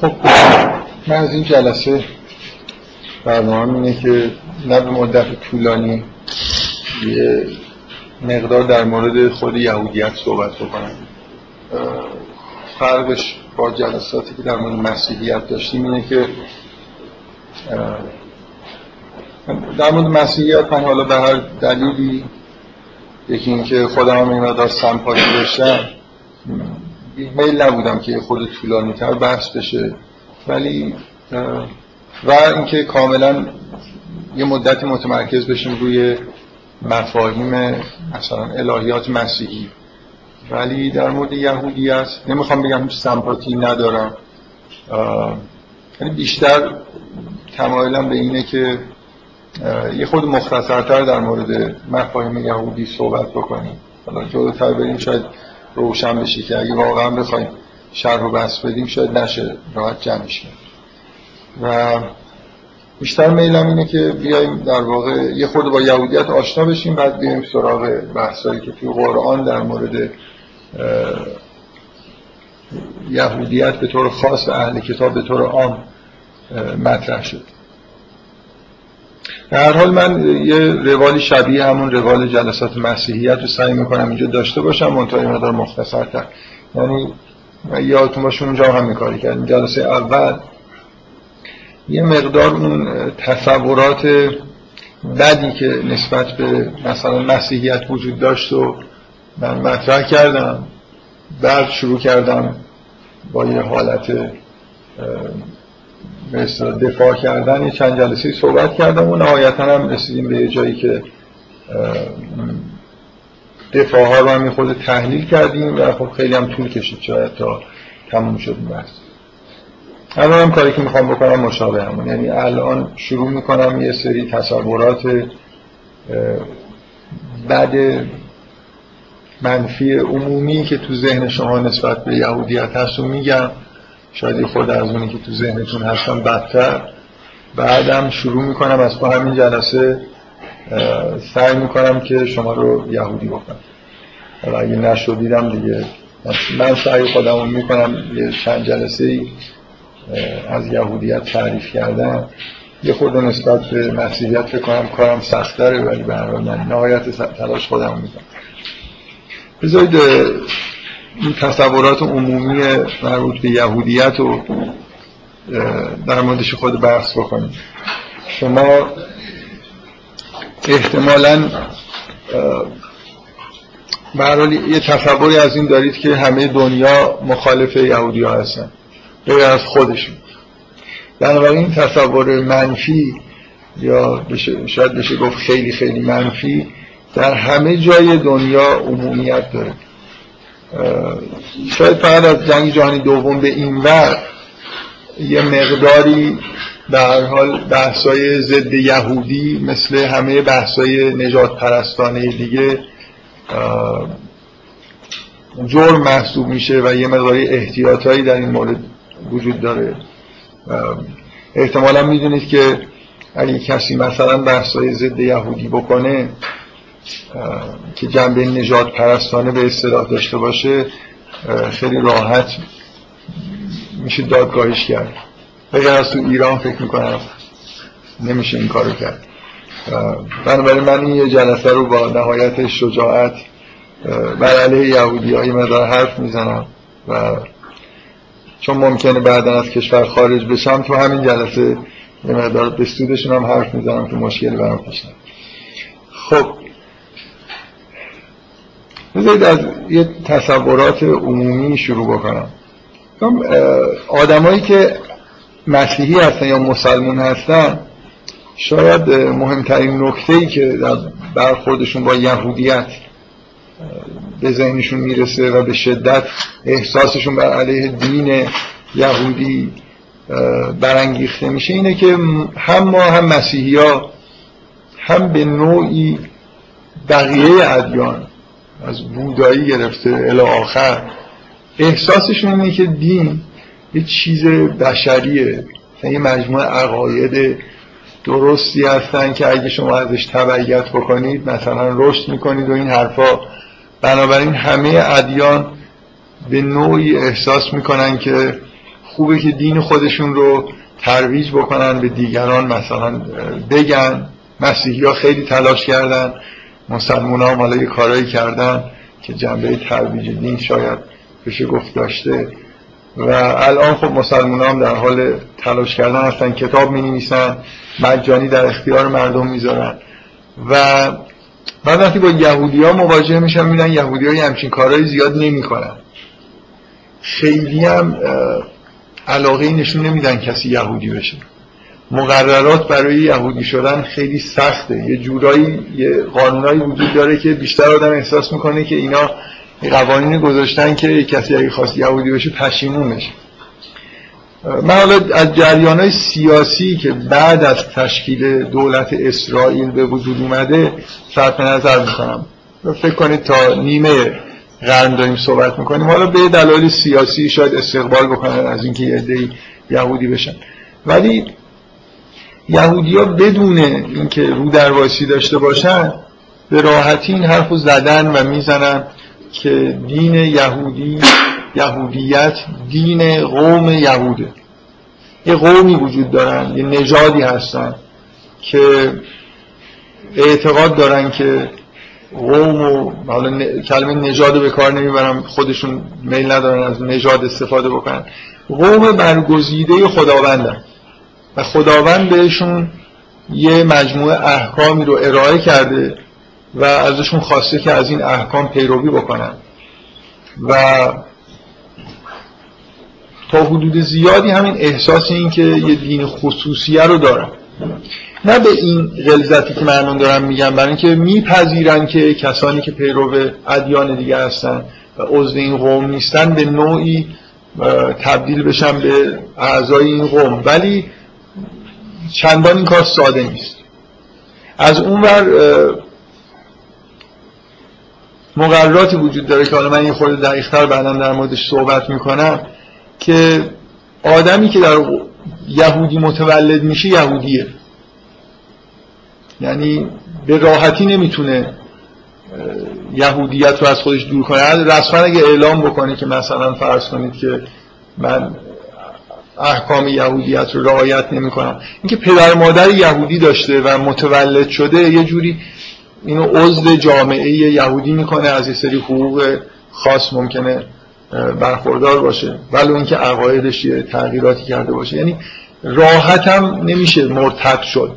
خب من از این جلسه برنامه اینه که نه به مدت طولانی یه مقدار در مورد خود یهودیت صحبت بکنم. فرقش با جلساتی که در مورد مسیحیت داشتیم اینه که در مورد مسیحیت من حالا به هر دلیلی یکی اینکه خودم هم این مقدار سمپاتی داشتم. میل نبودم که خود طولانی تر بحث بشه. ولی و اینکه کاملا یه مدتی متمرکز بشیم روی مفاهیم مثلا الهیات مسیحی. ولی در مورد یهودی است نمی‌خوام بگم هیچ سمپاتی ندارم. یعنی بیشتر تمایلم به اینه که یه خود مختصرتر در مورد مفاهیم یهودی صحبت بکنیم. حالا جلوتر بریم شاید روشن بشه که اگه واقعا بخوایم شرح و بحث بدیم شاید نشه راحت جمعش و بیشتر میلم اینه که بیایم در واقع یه خود با یهودیت آشنا بشیم بعد بیایم سراغ بحثایی که توی قرآن در مورد یهودیت به طور خاص و اهل کتاب به طور عام مطرح شد. هر حال من یه روالی شبیه همون روال جلسات مسیحیت رو سعی می‌کنم اینجا داشته باشم منطقه مقدار مختصرتر یعنی یادتون باشه اونجا هم کاری کردیم. جلسه اول یه مقدار اون تصورات بدی که نسبت به مثلا مسیحیت وجود داشت و من مطرح کردم بعد شروع کردم با یه حالت دفاع کردن یه چند جلسه صحبت کردم و نهایتا هم رسیدیم به یه جایی که دفاع ها رو هم خود تحلیل کردیم و خب خیلی هم طول کشید شاید تا تموم شد این بحث. الان هم کاری که می‌خوام بکنم مشابه همون یعنی الان شروع می‌کنم یه سری تصورات بعد منفی عمومی که تو ذهن شما نسبت به یهودیت هست و میگم. شاید خود از اونی که تو ذهنتون هستم بدتر. بعدم شروع می‌کنم از با همین جلسه سعی می‌کنم که شما رو یهودی بکنم. حالا اگه نشدیدم دیگه من سعی خودم می‌کنم یه چند جلسه ای از یهودیت تعریف کردم. یه خود نسبت به مسیحیت فکر کنم کارم سختره ولی به هر من نهایت تلاش خودم می‌کنم. بذارید این تصورات عمومی مربوط به یهودیت رو در موردش خود بحث بکنیم. شما احتمالا برحال یه تصوری از این دارید که همه دنیا مخالف یهودی ها هستن غیر از خودشون. بنابراین این تصور منفی یا بشه شاید بشه گفت خیلی خیلی منفی در همه جای دنیا عمومیت داره. شاید فقط از جنگ جهانی دوم به این ور یه مقداری به هر حال بحثای ضد یهودی مثل همه بحثای نجات پرستانه دیگه جرم محسوب میشه و یه مقداری احتیاطایی در این مورد وجود داره. احتمالا می‌دونید که اگه کسی مثلا بحثای ضد یهودی بکنه که جنبه نجات پرستانه به اصطلاح داشته باشه خیلی راحت میشه دادگاهش کرد. بگر از تو ایران فکر می‌کنم نمیشه این کارو کرد. بنابراین من این یه جلسه رو با نهایت شجاعت بر علیه یهودی هایی مدار حرف می‌زنم و چون ممکنه بعدا از کشور خارج بشم تو همین جلسه یه مقدار به سودشون هم حرف می‌زنم که مشکلی برام پیش خب بذارید از یه تصورات عمومی شروع بکنم. آدمایی که مسیحی هستن یا مسلمون هستن شاید مهمترین نکته ای که در برخوردشون با یهودیت به ذهنشون می‌رسه و به شدت احساسشون بر علیه دین یهودی برانگیخته میشه اینه که هم ما هم مسیحی ها هم به نوعی بقیه ادیان از بودایی گرفته الی آخر. احساسشون اینه که دین یه چیز بشریه. یه مجموعه عقاید درستی هستن که اگه شما ازش تبعیت بکنید مثلا رشد می‌کنید و این حرفا. بنابراین همه ادیان به نوعی احساس می‌کنن که خوبه که دین خودشون رو ترویج بکنن به دیگران مثلا بگن. مسیحی ها خیلی تلاش کردن. مسلمان ها مالا کارایی کردن که جنبه ترویج دین شاید بشه گفت داشته. و الان خب مسلمان هم در حال تلاش کردن هستن کتاب می نویسن مجانی در اختیار مردم می‌ذارن. و بعد وقتی با یهودی ها مواجه میشن می‌بینن یهودی های همچین کارهای زیاد نمی‌کنن. خیلی هم علاقه نشون نمیدن کسی یهودی بشه. مقررات برای یهودی شدن خیلی سخته. یه جورایی یه قانونایی وجود داره که بیشتر آدم احساس می‌کنه که اینا قوانین گذاشتن که کسی اگه خواست یهودی بشه پشیمون بشه من حالا از جریان های سیاسی که بعد از تشکیل دولت اسرائیل به وجود اومده صرف نظر می‌کنم. فکر کنید تا نیمه قرن داریم صحبت می‌کنیم. حالا به دلایل سیاسی شاید استقبال بکنن از اینکه یه یهودی بشن. ولی یهودی ها بدون اینکه رو درواسی داشته باشن به راحتی این حرف زدن و می‌زنن که دین یهودی یهودیت دین قوم یهوده. یه قومی وجود دارن یه نژادی هستن که اعتقاد دارن که قوم و حالا کلمه نژاد به کار نمی‌برم خودشون میل ندارن از نژاد استفاده بکنن. قوم برگزیده خداوندن. و خداوند بهشون یه مجموعه احکامی رو ارائه کرده و ازشون خواسته که از این احکام پیروی بکنن. و تا حدود زیادی همین احساس این که یه دین خصوصیه رو دارن. نه به این غلظتی که من دارم میگم برای اینکه میپذیرن که کسانی که پیرو ادیان دیگه هستن و عضو این قوم نیستن به نوعی تبدیل بشن به اعضای این قوم. ولی چندان این کار ساده نیست. از اونور مقرراتی وجود داره که حالا من یه خورده دقیقتر بعدم در موردش صحبت می‌کنم که آدمی که در یهودی متولد میشه یهودیه. یعنی به راحتی نمی‌تونه یهودیت رو از خودش دور کنه. رسما اگه اعلام بکنه که مثلا فرض کنید که من احکام یهودیت رو رعایت نمی کنم اینکه پدر مادر یهودی داشته و متولد شده یه جوری اینو عضو جامعه یهودی می‌کنه از یه سری حقوق خاص ممکنه برخوردار باشه. ولو اینکه عقایدش یه تغییراتی کرده باشه. یعنی راحت هم نمیشه مرتد شد.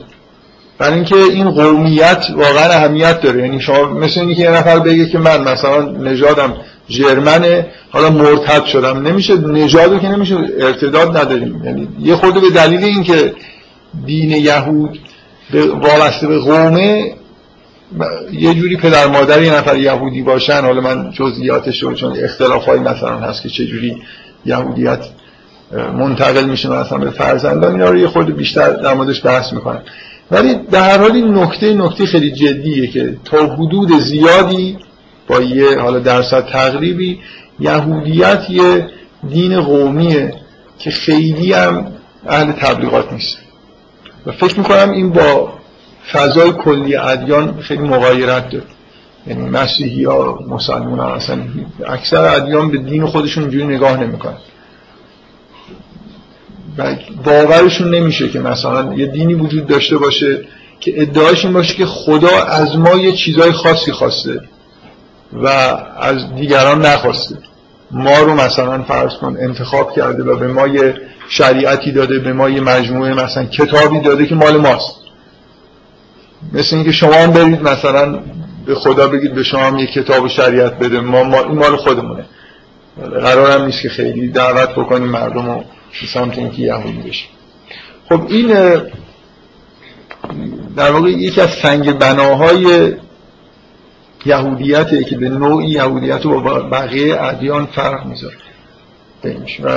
برای اینکه این قومیت واقعا اهمیت داره. یعنی شما مثل اینکه یه نفر بگه که من مثلا نژادم ژرمنه حالا مرتد شدم. نمیشه نژادو که نمیشه ارتداد نداریم. یعنی یه خورده به دلیل اینکه دین یهود وابسته به قومه یه جوری پدر مادر یه نفر یهودی باشن. حالا من جزئیاتش رو چون اختلاف های مثلا هست که چه جوری یهودیت منتقل میشه مثلا به فرزندان اینا یه خورده بیشتر در موردش بحث می‌کنن ولی در هر حال این نکته نکته خیلی جدیه که تا حدود زیادی با یه حالا درصد تقریبی یهودیت یه دین قومیه که خیلی هم اهل تبلیغات نیست. و فکر می‌کنم این با فضای کلی ادیان خیلی مغایرت داره. یعنی مسیحی ها مسلمان ها اصلا اکثر ادیان به دین خودشون اینجوری نگاه نمی‌کنن. باورشون نمیشه که مثلا یه دینی وجود داشته باشه که ادعاش این باشه که خدا از ما یه چیزای خاصی خواسته. و از دیگران نخواسته. ما رو مثلا فرض کن انتخاب کرده و به ما یه شریعتی داده به ما یه مجموعه مثلا کتابی داده که مال ماست. مثل اینکه شما هم برید مثلا به خدا بگید به شما هم یه کتاب و شریعت بده. ما, ما این مال خودمونه. قرار هم نیست که خیلی دعوت بکنیم مردم رو سمت اینکه یهودی بشه خب این در واقع یکی از سنگ بناهای یهودیته که به نوعی یهودیت با بقیه ادیان فرق می‌ذاره. و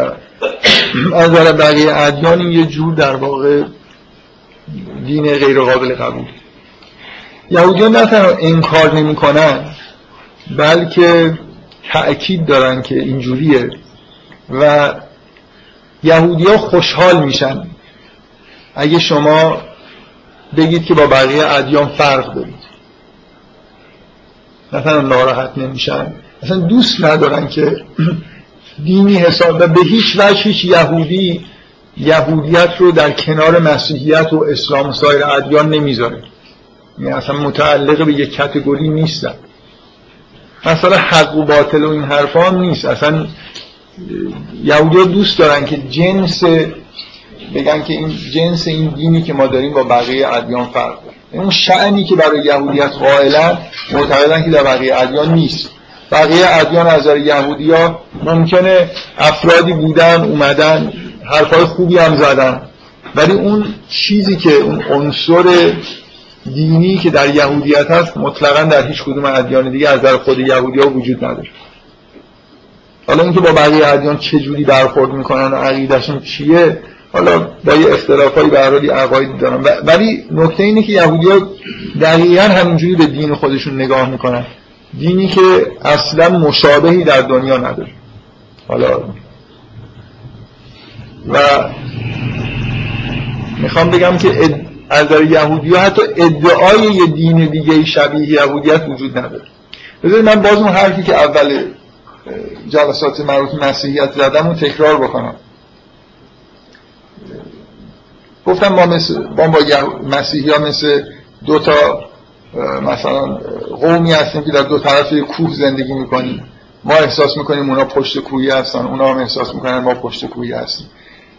از بقیه ادیان این یه جور در واقع دین غیر قابل قبول. یهودیان نه تنها انکار نمی‌کنن بلکه تأکید دارن که اینجوریه و یهودی ها خوشحال میشن. اگه شما بگید که با بقیه ادیان فرق دارید. مثلا ناراحت نمیشن. اصلا دوست ندارن که دینی حساب و به هیچ وجه هیچ یهودی یهودیت رو در کنار مسیحیت و اسلام و سایر ادیان نمی‌ذاره. یعنی اصلا متعلق به یک کتگوری نیستن. مثلا حق و باطل و این حرفا هم نیست. اصلا یهودی دوست دارن که جنس بگن که این جنس این دینی که ما داریم با بقیه ادیان فرق داره. اون شعنی که برای یهودیت قائلن معتقدن که در بقیه ادیان نیست. بقیه ادیان از نظر یهودیا ممکنه افرادی بودن اومدن حرفای خوبی هم زدن. ولی اون چیزی که اون عنصر دینی که در یهودیت هست مطلقا در هیچ کدوم ادیان دیگه از در خود یهودی ها وجود نداره. حالا اینکه با بقیه ادیان چه جوری برخورد می‌کنن و عقیدشون چیه حالا با یه اختلافایی به حال عقاید دارن. ولی نکته اینه که یهودی ها دقیقا همینجوری به دین خودشون نگاه می‌کنن. دینی که اصلا مشابهی در دنیا نداره. حالا و می‌خوام بگم که از در یهودی ها حتی ادعای یه دین دیگه شبیه یهودیت وجود نداره. بذارید من باز اون حرفی که اول جلسات مربوط مسیحیت زدم اون تکرار بکنم. گفتم ما مثل با, با مسیحی ها مثل دو تا مثلا قومی هستیم که در دو طرف کوه زندگی می‌کنیم. ما احساس می‌کنیم اونا پشت کوهی هستن اونا هم احساس می‌کنن ما پشت کوهی هستیم.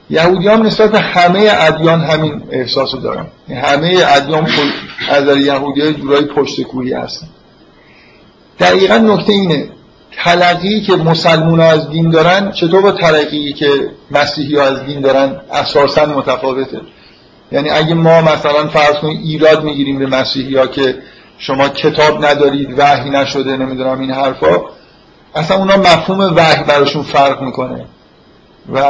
یهودی هم نسبت به همه ادیان همین احساس رو دارن. همه ادیان از یهودی های جورای پشت کوهی هستن. دقیقا نکته اینه تلقی که مسلمون از دین دارن چطور با تلقی که مسیحی ها از دین دارن؟ اساسا متفاوته. یعنی اگه ما مثلا فرض کنیم ایراد می‌گیریم به مسیحی ها که شما کتاب ندارید وحی نشده نمی‌دونم این حرفا اصلا اونا مفهوم وحی براشون فرق می‌کنه. و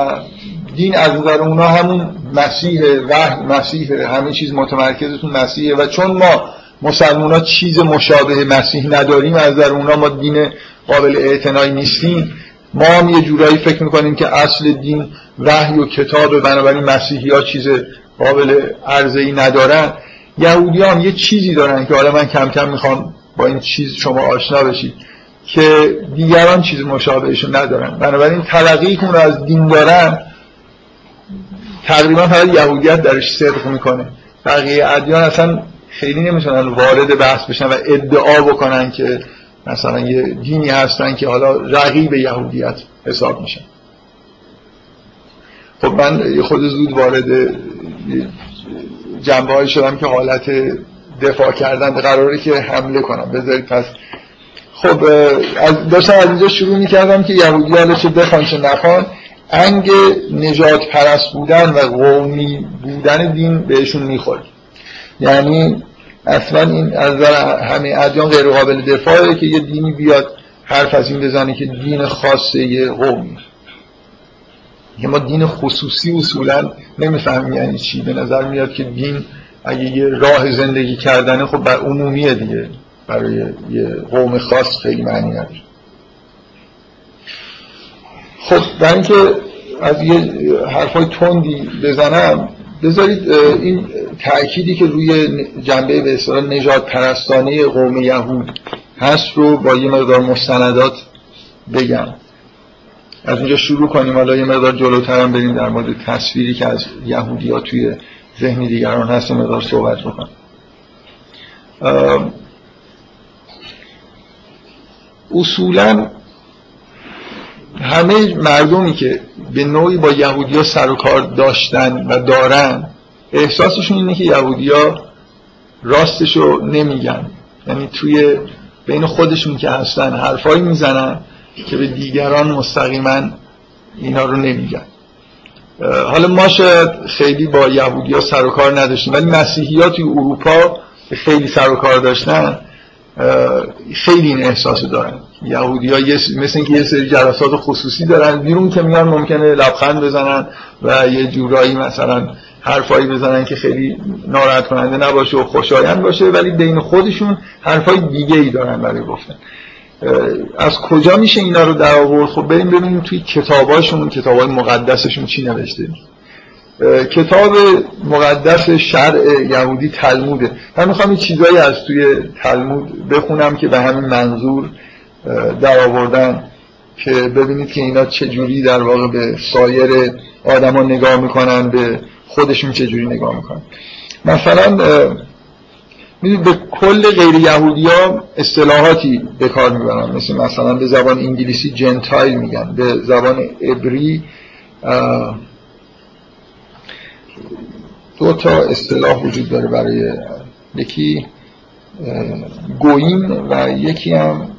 دین از نظر اونا همون مسیح وحی مسیح همه چیز متمرکزتون مسیحه. و چون ما مسلمان ها چیز مشابه مسیح نداریم از نظر اونا ما دین قابل اعتنایی نیستیم. ما هم یه جورایی فکر می‌کنیم که اصل دین وحی و کتاب بنابراین مسیحی ها چیز قابل عرضه ای ندارن. یهودی هم یه چیزی دارن که حالا من کم کم می‌خوام با این چیز شما آشنا بشید که دیگران چیز مشابهشون ندارن. بنابراین تلقی که رو از دین دارن تقریبا فقط یهودیت درش صدق می‌کنه. بقیه ادیان اصلا خیلی نمی‌تونن وارد بحث بشن و ادعا بکنن که مثلا یه دینی هستن که حالا رقیب یهودیت حساب میشن. خب من خود زود وارد جنبه شدم که حالت دفاع کردن قراره که حمله کنم. بذارید پس. خب از داشتم از اینجا شروع می‌کردم که یهودی حالا چه بخوان چه نخوان. انگ نجات پرست بودن و قومی بودن دین بهشون می‌خورد. یعنی اصلا این از همه ادیان غیر قابل دفاعه که یه دینی بیاد حرف از این بزنه که دین خاص یه قومی که ما دین خصوصی اصولا نمی‌فهمیم یعنی چی. به نظر میاد که دین اگه یه راه زندگی کردنه خب بر عمومیه دیگه. برای یه قوم خاص خیلی معنی نداره. خب در اینکه از یه حرفای تندی بزنم بذارید این تأکیدی که روی جنبه به اصطلاح نجات پرستانه قوم یهود هست رو با یه مقدار مستندات بگم. از اینجا شروع کنیم. حالا یه مقدار جلوتر هم بریم در مورد تصویری که از یهودی ها توی ذهن دیگران هست مقدار صحبت بکنم اصولا همه مردمی که به نوعی با یهودیا سر و کار داشتن و دارن احساسشون اینه که یهودیا راستشو نمیگن. یعنی توی بین خودشون که هستن حرفایی می‌زنن که به دیگران مستقیما اینا رو نمیگن. حالا ما شاید خیلی با یهودیا سر و کار نداشتیم ولی مسیحی توی اروپا خیلی سر و کار داشتن خیلی این احساس دارن. یهودی ها مثل اینکه یه سری جلسات خصوصی دارن بیرون که میان ممکنه لبخند بزنن و یه جورایی مثلا حرفایی بزنن که خیلی ناراحت کننده نباشه و خوشایند باشه ولی بین خودشون حرفای دیگه ای دارن برای گفتن. از کجا میشه اینا رو در آورد؟ خب بریم ببینیم توی کتاباشون کتابای مقدسشون چی نوشته. کتاب مقدس شرع یهودی تلموده. من می‌خوام این چیزایی از توی تلمود بخونم که به همین منظور در آوردن که ببینید که اینا چجوری در واقع به سایر آدما نگاه می‌کنن به خودشون چجوری نگاه می‌کنن. مثلا می‌دونید به کل غیر یهودی ها اصطلاحاتی به کار می‌برن. مثل مثلا به زبان انگلیسی جنتایل میگن به زبان عبری دو تا اصطلاح وجود داره برای یکی گوین و یکی هم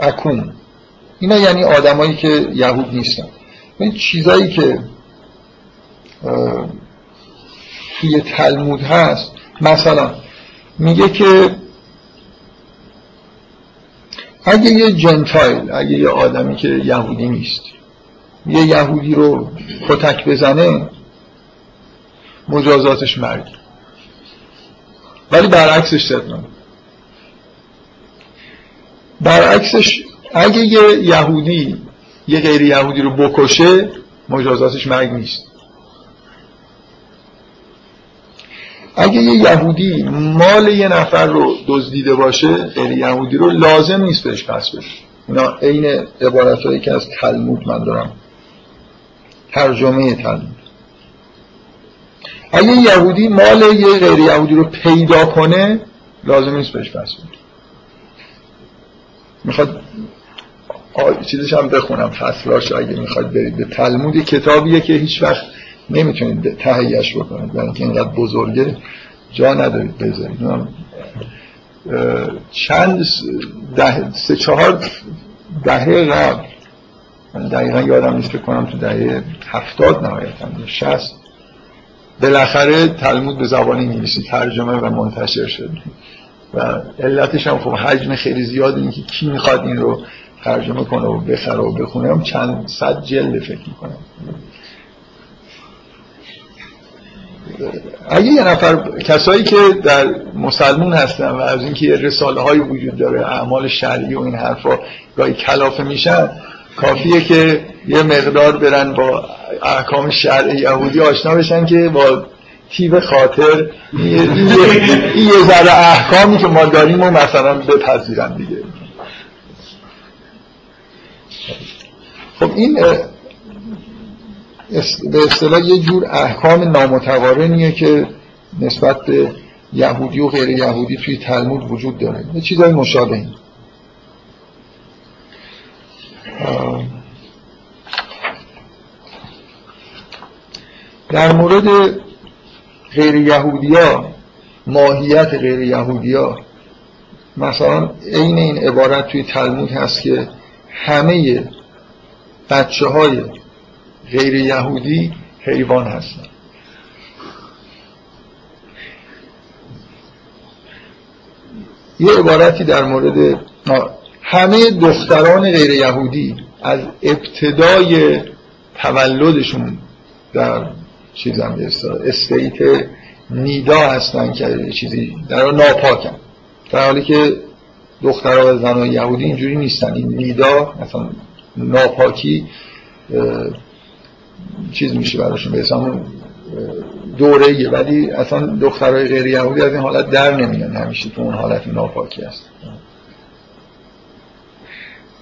اکون. اینا یعنی آدمایی که یهود نیستن. این چیزایی که توی تلمود هست مثلا میگه که اگه یه جنتایل اگه یه آدمی که یهودی نیست یه یهودی رو کتک بزنه مجازاتش مرگ. ولی برعکسش صدقه برعکسش اگه یه یهودی یه غیر یهودی رو بکشه مجازاتش مرگ نیست. اگه یه یهودی مال یه نفر رو دزدیده باشه غیر یهودی رو لازم نیست بهش پس بده اینا عین عبارت هایی که از تلمود من دارم. ترجمه تلمود. اگه یهودی مال یه غیر یهودی رو پیدا کنه لازم نیست بهش پس بده می‌خواد چیزش هم بخونم فصلاش اگه می‌خواد برید به تلمود کتابیه که هیچ وقت نمی‌تونید تهیهش بکنید برای اینکه اینقدر بزرگه جا ندارید بذارید. چند ده سه چهار دهه قبل من دقیقا یادم نیست کنم تو دهه هفتاد نهایتا شست بالاخره تلمود به زبان انگلیسی ترجمه و منتشر شد. و علتش هم خب حجم خیلی زیاد این که کی می‌خواد این رو ترجمه کنه و بخره و بخونه هم چند صد جلد فکر می‌کنم. اگه یه نفر کسایی که در مسلمون هستن و از اینکه رساله های وجود داره اعمال شرعی و این حرفا گاهی کلافه میشن کافیه که یه مقدار برن با احکام شرع یهودی آشنا بشن که با تیب خاطر این یه ذره احکامی که ما داریم و مثلا بپذیرن دیگه. خب این به اصطلاح یه جور احکام نامتوارنیه که نسبت به یهودی و غیر یهودی توی تلمود وجود داره. یه چیزای مشابه در مورد غیر یهودی ها ماهیت غیر یهودی ها مثلا عین این عبارت توی تلمود هست که همه بچه های غیر یهودی حیوان هستن. یه عبارتی در مورد همه دختران غیر یهودی از ابتدای تولدشون در چیزم استیت نیدا هستن که چیزی در ناپاکن. در حالی که دخترها و یهودی اینجوری نیستن. این نیدا مثلا ناپاکی چیز میشه براشون به دوره ایه ولی اصلا دخترهای غیر یهودی از این حالت در نمیان. همیشه تو اون حالت ناپاکی هست.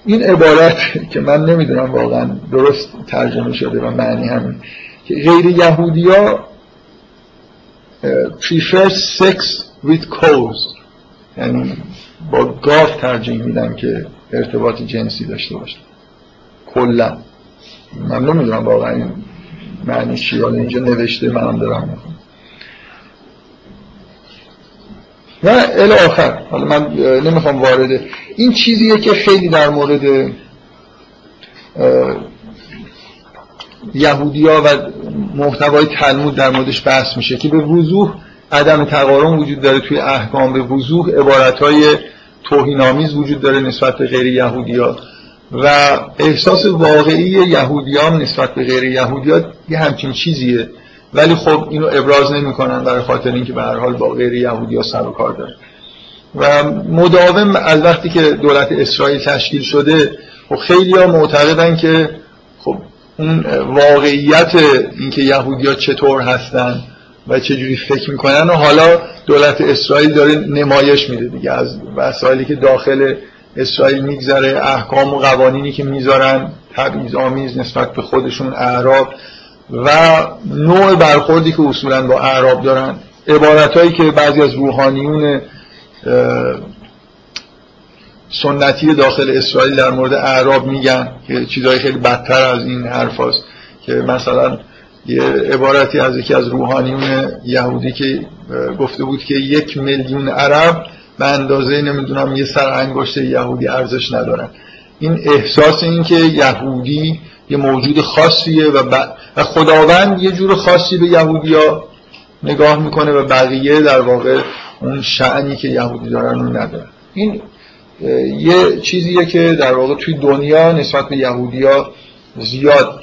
این عبارت که من نمی‌دونم واقعا درست ترجمه شده و معنی همین. غیر یهودی ها prefer sex with cows یعنی با گاو ترجیح میدن که ارتباط جنسی داشته باشه. کلا. من نمی‌دونم واقعا این معنی چی اینجا نوشته منم دارم و الی آخر. حالا من نمی‌خوام وارده این چیزیه که خیلی در مورد یهودیا و محتوای تلمود در موردش بحث میشه که به وضوح عدم تقارن وجود داره توی احکام به وضوح عبارتهای توهینآمیز وجود داره نسبت به غیر یهودیا و احساس واقعی یهودیان نسبت به غیر یهودیان یه همچین چیزیه. ولی خب اینو ابراز نمی‌کنن برای خاطر اینکه به هر حال با غیر یهودیا سر و کار داره. و مداوم از وقتی که دولت اسرائیل تشکیل شده خب خیلی ها معتقدن که خب اون واقعیت اینکه یهودیا چطور هستن و چجوری فکر می‌کنن و حالا دولت اسرائیل داره نمایش میده دیگه. از وسایلی که داخل اسرائیل میگذره احکام و قوانینی که می‌ذارن تبعیض آمیز نسبت به خودشون اعراب و نوع برخوردی که اصولا با اعراب دارن. عبارت هایی که بعضی از روحانیون سنتی داخل اسرائیل در مورد اعراب میگن که چیزهای خیلی بدتر از این حرف هست. که مثلا یه عبارتی از یکی از روحانیون یهودی که گفته بود که یک میلیون عرب به اندازه نمی‌دونم یه سر انگشت یهودی ارزش ندارن این احساس این که یهودی یه موجود خاصیه و, و خداوند یه جور خاصی به یهودیا نگاه می‌کنه و بقیه در واقع اون شعنی که یهودی دارن رو ندارن این یه چیزیه که در واقع توی دنیا نسبت به یهودیا زیاد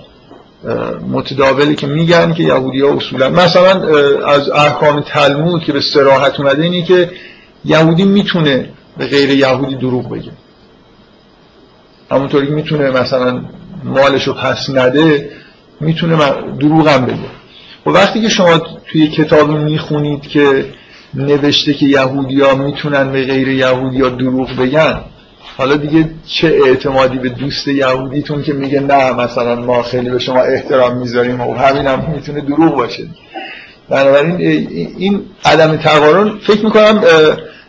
متداولی که میگن که یهودی ها اصولا. مثلا از احکام تلمود که به سراحت اومده اینی که یهودی می‌تونه به غیر یهودی دروغ بگه. همونطوری می‌تونه مثلا مالشو پس نده می‌تونه دروغ هم بگه. و وقتی که شما توی کتابی می‌خونید که نوشته که یهودی ها می‌تونن به غیر یهودی ها دروغ بگن. حالا دیگه چه اعتمادی به دوست یهودیتون که میگه نه مثلا ما خیلی به شما احترام می‌ذاریم و همین هم می‌تونه دروغ باشه. بنابراین این عدم تقارن فکر می‌کنم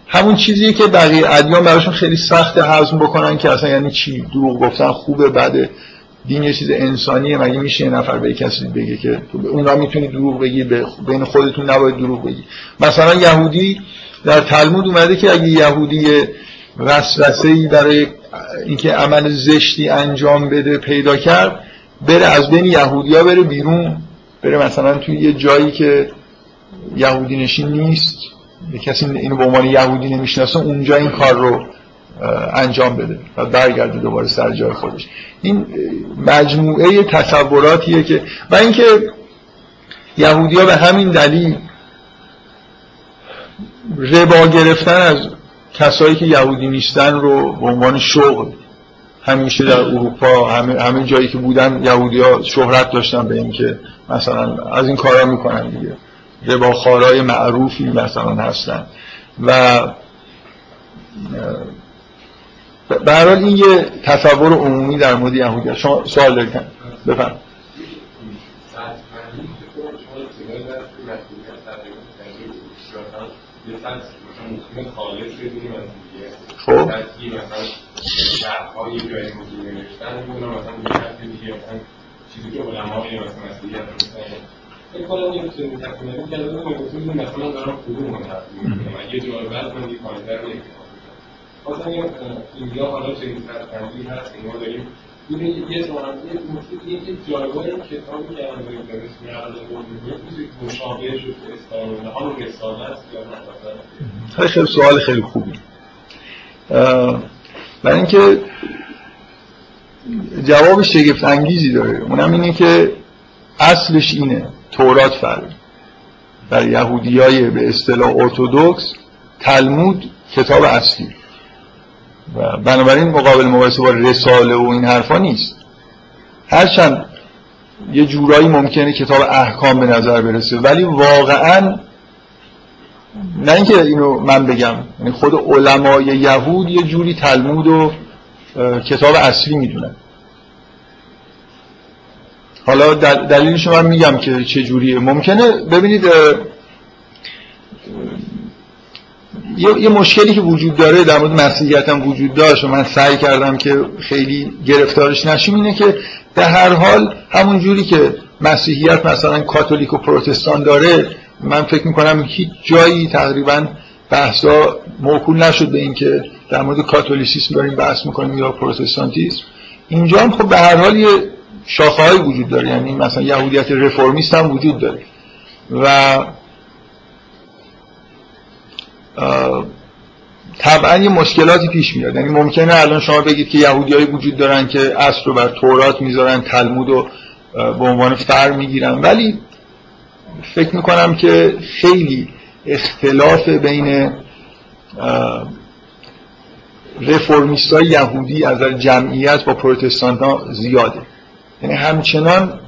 همون چیزیه که بقیه ادیان براشون خیلی سخت هضم بکنن که اصلا یعنی چی؟ دروغ گفتن خوبه بعد دین یه چیز انسانیه مگه میشه یه نفر به کسی بگه که اون را می‌تونی دروغ بگی بین خودتون نباید دروغ بگی. مثلا یهودی در تلمود اومده که اگه یهودی وسوسه ای برای اینکه عمل زشتی انجام بده پیدا کرد بره از بین یهودیا بره بیرون بره مثلا توی یه جایی که یهودی نشین نیست کسی اینو به عنوان یهودی نمی‌شناسه اونجا این کار رو انجام بده و برگرده دوباره سر جای خودش. این مجموعه تصوراتیه که و اینکه یهودیا به همین دلیل ربا گرفتن از کسایی که یهودی نیستن رو به عنوان شغل. همیشه در اروپا همه, همه جایی که بودن یهودی ها شهرت داشتن به اینکه مثلا از این کارا می‌کنن دیگه. رباخارای معروفی مثلا هستن. و به این یه تصور عمومی در مورد یهودی شما سوال دارید. دیگه خب. مثلا اینجا حالا چنین فرقندی هست که ما داریم این یه زمان یه جایگاه کتابی که الان داریم به اسم عقل قومی مشابه شد اسلام همون رساله است یا نه خیلی سوال خیلی خوبی. برای اینکه جواب شگفت انگیزی داره. اونم اینه که اصلش اینه تورات فرق. در یهودی های به اصطلاح ارتودکس تلمود کتاب اصلی. و بنابراین مقابل مقایسه با رساله و این حرفا نیست. هرچند یه جورایی ممکنه کتاب احکام به نظر برسه ولی واقعا نه اینکه اینو من بگم یعنی خود علمای یهود یه جوری تلمود و کتاب اصلی می‌دونن. حالا دلیلش من میگم که چه جوریه. ممکنه ببینید یه, مشکلی که وجود داره در مورد مسیحیت هم وجود داشت و من سعی کردم که خیلی گرفتارش نشیم اینه که به هر حال همون جوری که مسیحیت مثلا کاتولیک و پروتستان داره من فکر می‌کنم هیچ جایی تقریبا بحثا موکول نشد به اینکه در مورد کاتولیسیسم داریم بحث می‌کنیم یا پروتستانتیسم. اینجا هم خب به هر حال یه شاخه وجود داره یعنی مثلا یهودیت رفرمیست هم وجود داره. و طبعا یه مشکلاتی پیش میاد. یعنی ممکنه الان شما بگید که یهودیایی وجود دارن که اصل رو بر تورات می‌ذارن تلمود رو به عنوان فر می‌گیرن. ولی فکر می‌کنم که خیلی اختلاف بین رفرمیست های یهودی از جمعیت با پروتستان ها زیاده. یعنی همچنان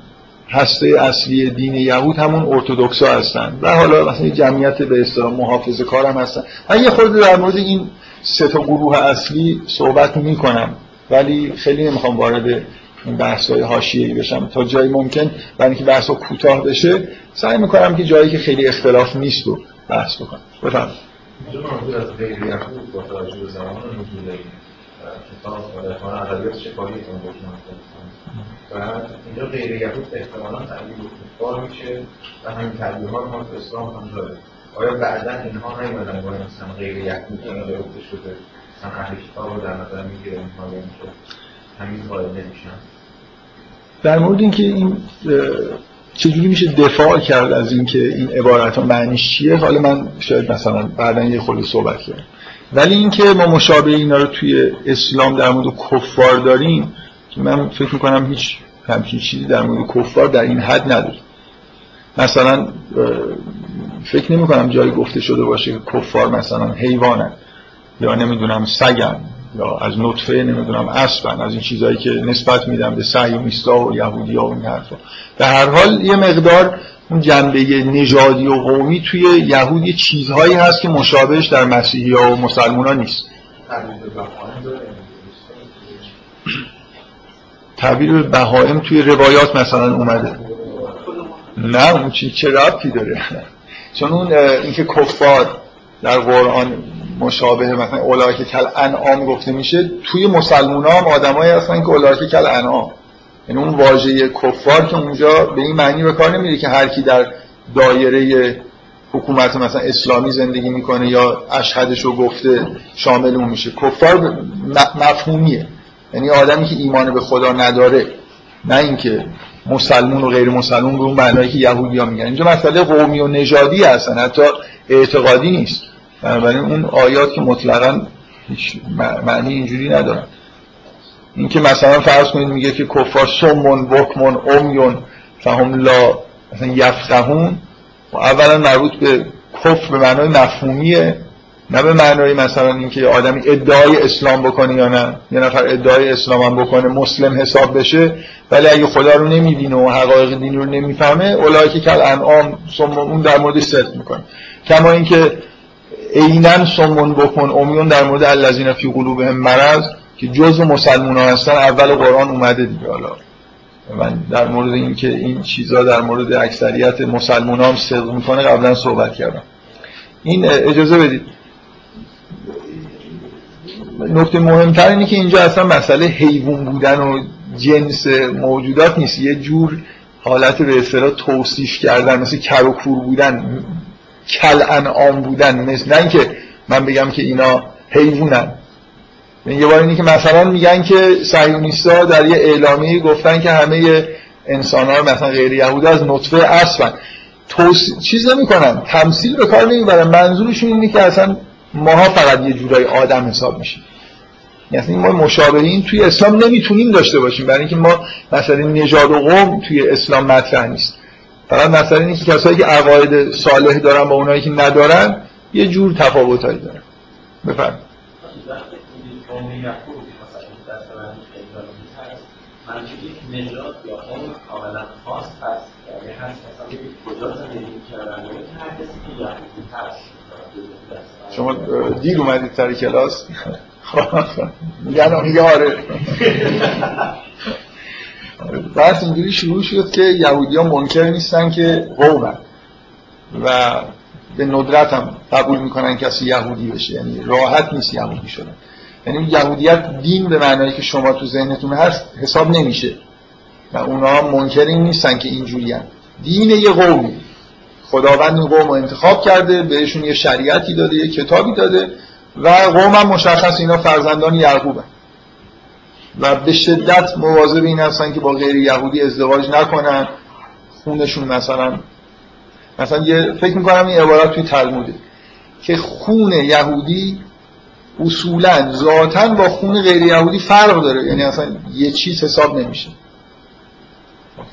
هسته اصلی دین یهود همون ارتودکس ها هستن. و حالا مثلا جمعیت به اصطلاح محافظه کار هم هستن. من یه خورده در مورد این سه تا گروه اصلی صحبت می‌کنم. ولی خیلی نمی‌خوام وارد این بحث های حاشیه‌ای بشم. تا جایی ممکن برای اینکه بحث کوتاه بشه سعی می‌کنم که جایی که خیلی اختلاف نیست رو بحث بکنم. بفرمایید. کتاب در ادبیات شفاهی و اینجا غیر یهود احتمالا تعبیر کفار میشه و همین تعبیرها رو ما تو اسلام هم داره. آیا بعدا اینها نیومدن با مثلا غیر یهود اینا گفته شده مثلا اهل کتاب رو در نظر می‌گیره اینها که همین قائل نمیشن. در مورد اینکه این چجوری میشه دفاع کرد از اینکه این عبارت ها معنیش چیه؟ حالا من شاید مثلا بعدا یه خود صحبت کردم ولی اینکه ما مشابه اینا رو توی اسلام در مورد کفار داریم که من فکر می‌کنم هیچ همچین چیزی در مورد کفار در این حد نداریم. مثلا فکر نمی کنم جایی گفته شده باشه که کفار مثلا حیوانن یا نمی‌دونم سگن یا از نطفه نمی‌دونم اصلا از این چیزهایی که نسبت میدم به سعیونیستا و یهودی ها و این حرفا. در هر حال یه مقدار اون جنبه نژادی و قومی توی یهود یه چیزهایی هست که مشابهش در مسیحی ها و مسلمان ها نیست. تعبیر به توی روایات مثلا اومده. نه اون چی چه ربطی داره؟ چون اون اینکه کفار در قرآن مشابه مثلا اولای که کل انعام گفته میشه توی مسلمان هم آدمایی هستن که اولای که کل انعام یعنی اون واژه کفار که اونجا به این معنی به کار نمیره که هر کی در دایره حکومت مثلا اسلامی زندگی می‌کنه یا اشهدش رو گفته شامل اون میشه. کفار مفهومیه. یعنی آدمی که ایمان به خدا نداره نه اینکه مسلمون و غیر مسلمون به اون معنایی که یهودی ها میگن. اینجا مسئله قومی و نژادی هستن حتی اعتقادی نیست. بنابراین اون آیات که مطلقا هیچ معنی اینجوری ندارن. این که مثلا فرض کنید میگه که کفار سمون بکمون امیون فهم لا مثلا یفقهون اولا مربوط به کفر به معنای مفهومیه نه به معنای مثلا اینکه آدمی ادعای اسلام بکنه یا نه. یه نفر ادعای اسلام هم بکنه مسلم حساب بشه ولی اگه خدا رو نمی‌بینه و حقایق دین رو نمی‌فهمه اولایی که کل انعام اون در مورد صدق می‌کنه. کما اینکه عینا سمون بکن امیون در مورد الذین فی قلوبهم مرض که جزء مسلمان هستن اول قرآن اومده دیگه حالا. من در مورد اینکه این چیزا در مورد اکثریت مسلمان هم صدق می‌کنه قبلا صحبت کردم. این اجازه بدید. نکته مهمتر اینه که اینجا اصلا مسئله حیوان بودن و جنس موجودات نیست. یه جور حالت به اصطلاح توصیف کردن مثل کر و کور بودن کل انعام بودن. نه اینکه من بگم که اینا حیوانن. یه بار اینی که مثلا میگن که سیونیستا در یه اعلامی گفتن که همه انسان ها مثلا غیر یهود از نطفه اصلا توصیف چیز نمی‌کنن. تمثیل به کار نمی‌برن. منظورشون اینه که اصلا ماها فقط یه جورای آدم حساب میشیم یعنی ما مشابهین توی اسلام نمی‌تونیم داشته باشیم. برای اینکه ما مثلا نژاد و قوم توی اسلام مطرح نیست. فقط مثلا اینه که کسایی که عقاید صالح دارن با اونایی که ندارن یه جور تفاوتایی دارن. بفرمایید. نژاد یا قوم کاملا خاص هست. یعنی هست مثلا کجا زندگی کردن هر کسی که یهودی هست شما دیر اومدید سر کلاس؟ میگن میگه آره. بحث اینجوری شروع شد که یهودی ها منکر نیستن که قومن. و به ندرت هم قبول می‌کنن کسی یهودی بشه. یعنی راحت نیست یهودی شدن. یعنی یهودیت دین به معنایی که شما تو ذهنتون هست حساب نمیشه. و اونا منکر نیستن که اینجوری دین یه قومی. خداوند این قوم رو انتخاب کرده بهشون یه شریعتی داده یه کتابی داده و قوم هم مشخص اینا فرزندان یعقوبن. و به شدت مواظب این هستن که با غیر یهودی ازدواج نکنن. خونشون مثلا مثلا یه فکر می‌کنم این عبارت توی تلموده. که خون یهودی اصولا ذاتا با خون غیر یهودی فرق داره. یعنی اصلا یه چیز حساب نمیشه.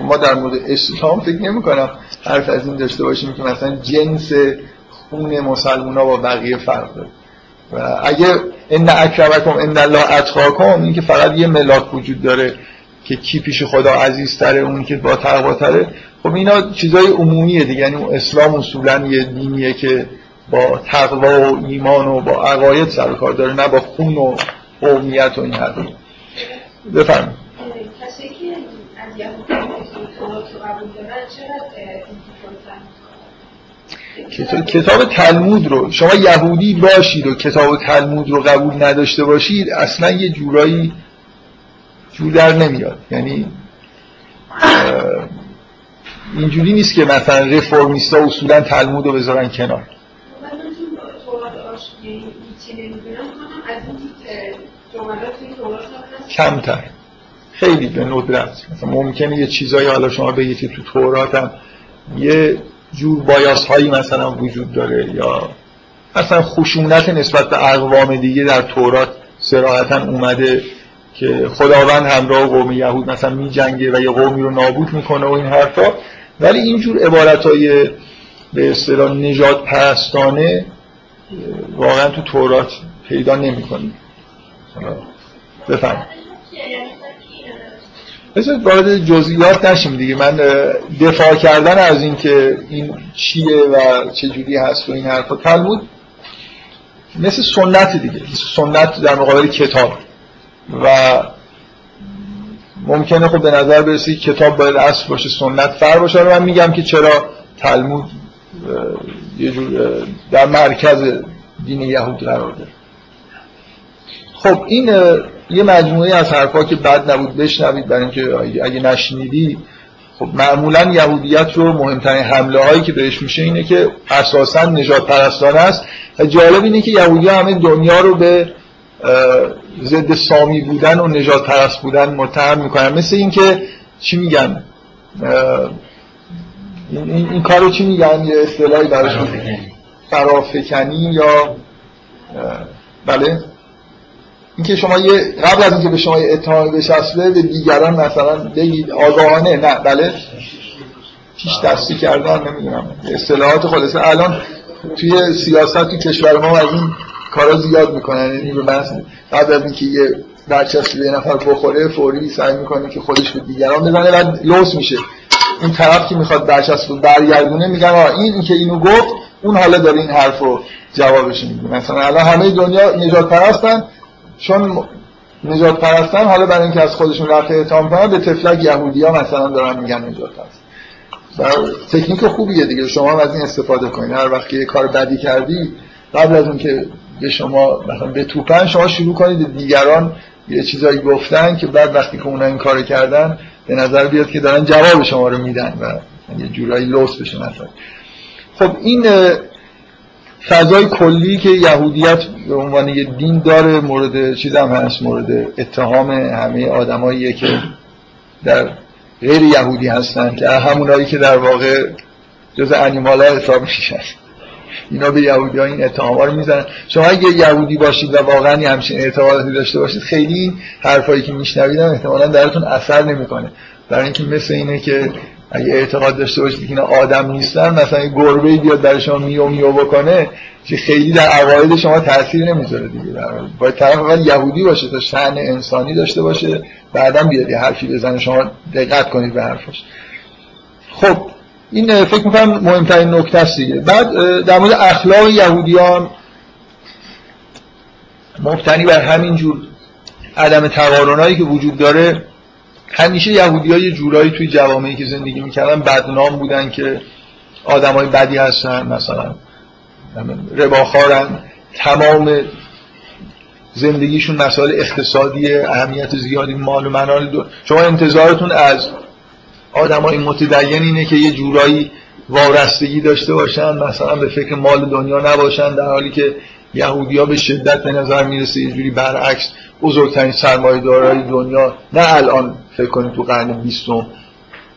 ما در مورد اسلام فکر نمی کنم حرف از این داشته باشیم که مثلا جنس خون مسلمان ها با بقیه فرق داره. و اگه ان اکرمکم ان الله اتقاکم این که فقط یه ملاک وجود داره که کی پیش خدا عزیزتره اون که با تقوا تره خب اینا چیزای عمومیه دیگه. یعنی اسلام اصولا یه دینیه که با تقوا و ایمان و با عقاید سر کار داره نه با خون و قومیت و این حرفا. بفرمایید. کسی که از کتاب تلمود رو شما یهودی باشید و کتاب تلمود رو قبول نداشته باشید اصلا یه جورایی جور در نمیاد. یعنی اینجوری نیست که مثلا رفرمیستا اصولا تلمود رو بذارن کنار. کمتر. خیلی به ندرت. مثلا ممکنه یه چیزایی حالا شما بگید که تو تورات هم یه جور بایاس هایی مثلا وجود داره یا مثلا خشونت نسبت به اقوام دیگه در تورات سراحتا اومده که خداوند همراه قوم یهود مثلا می جنگه و یه قومی رو نابود می‌کنه و این حرفا. ولی اینجور عبارت های به اصطلاح نجات پرستانه واقعا تو تورات پیدا نمی کنیم بفهم. بذارید وارد جزئیات نشیم دیگه. من دفاع کردن از این که این چیه و چجوری هست و این حرفا. تلمود مثل سنت دیگه. سنت در مقابل کتاب. و ممکنه خب به نظر برسی کتاب باید اصل باشه سنت فر باشه. من میگم که چرا تلمود یه جور در مرکز دین یهود قرار داره. خب این یه مجموعه از حرفا که بد نبود بشنوید برای اینکه اگه نشنیدی خب معمولا یهودیت رو مهمترین حمله هایی که بهش میشه اینه که اساسا نجات پرستانه است و جالب اینه که یهودی همه دنیا رو به ضد سامی بودن و نجات پرست بودن متهم می‌کنن. مثل اینکه چی میگن؟ این, این, کار چی میگن؟ یه اصطلاحی براش فرافکنی. یا بله. اینکه شما یه قبل از اینکه به شما یه اتهامی بچسبه به دیگران مثلا بگید آگاهانه. نه بله. پیش دستی کردن نمی‌دونم. اصطلاحات خلاصه الان توی سیاست توی کشور ما از این کارا زیاد می‌کنن. یعنی به بحث بعد از اینکه یه برچسب یه نفر بخوره فوری سعی می‌کنه که خودش به دیگران بزنه بعد لوس میشه. این طرف که می‌خواد برچسب برگردونه میگن این که اینو گفت اون حالا داره این حرفو جوابش میده. مثلا الان همه دنیا نجات پرستن چون نجات پرستن حالا برای اینکه از خودشون رفع اتهام کنن به تفلک یهودی ها مثلا دارن میگن نجات پرست تکنیک خوبیه دیگه شما از این استفاده کنید هر وقت یه کار بدی کردی قبل از اون که به شما مثلا به توپن شما شروع کنید دیگران یه چیزایی گفتن که بعد وقتی که اونا این کار کردن به نظر بیاد که دارن جواب شما رو میدن و یه جورایی لوس بشه مثلا خب این فضای کلی که یهودیت به عنوان یه دین داره مورد چیز هم هست مورد اتهام همه آدماییه که در غیر یهودی هستن که همونایی که در واقع جز انیمال ها حساب میشن اینا به یهودی ها این اتهام رو می‌زنن. شما اگه یهودی باشید و واقعا همچین اعتقاداتی داشته باشید خیلی حرفایی که میشنویدم احتمالا درتون اثر نمی‌کنه. برای اینکه مثل اینه که اگه اعتقاد داشته باشید که اینا آدم نیستن مثلا یه گربه بیاد در شما میو میو بکنه که خیلی در عقاید شما تاثیر نمی‌ذاره دیگه. باید طرف اول یهودی باشه تا شأن انسانی داشته باشه بعدا بیاد یه حرفی بزنه. شما دقت کنید به حرفش خب این فکر می‌کنم مهمترین نکته است دیگه. بعد در مورد اخلاق یهودیان مبتنی بر همین جور عدم تقارنایی که وجود داره همیشه یهودی ها یه جورایی توی جوامعی که زندگی می‌کردن بدنام بودن که آدم های بدی هستن مثلا رباخارن تمام زندگیشون مسائل اقتصادی اهمیت زیادی مال و منال دو شما انتظارتون از آدم های متدین اینه که یه جورایی وارستگی داشته باشن مثلا به فکر مال دنیا نباشن در حالی که یهودی به شدت به نظر می‌رسه یه جوری برعکس بزرگترین سرمایه دارای دنیا نه الان فکر کنید تو قرن بیستم.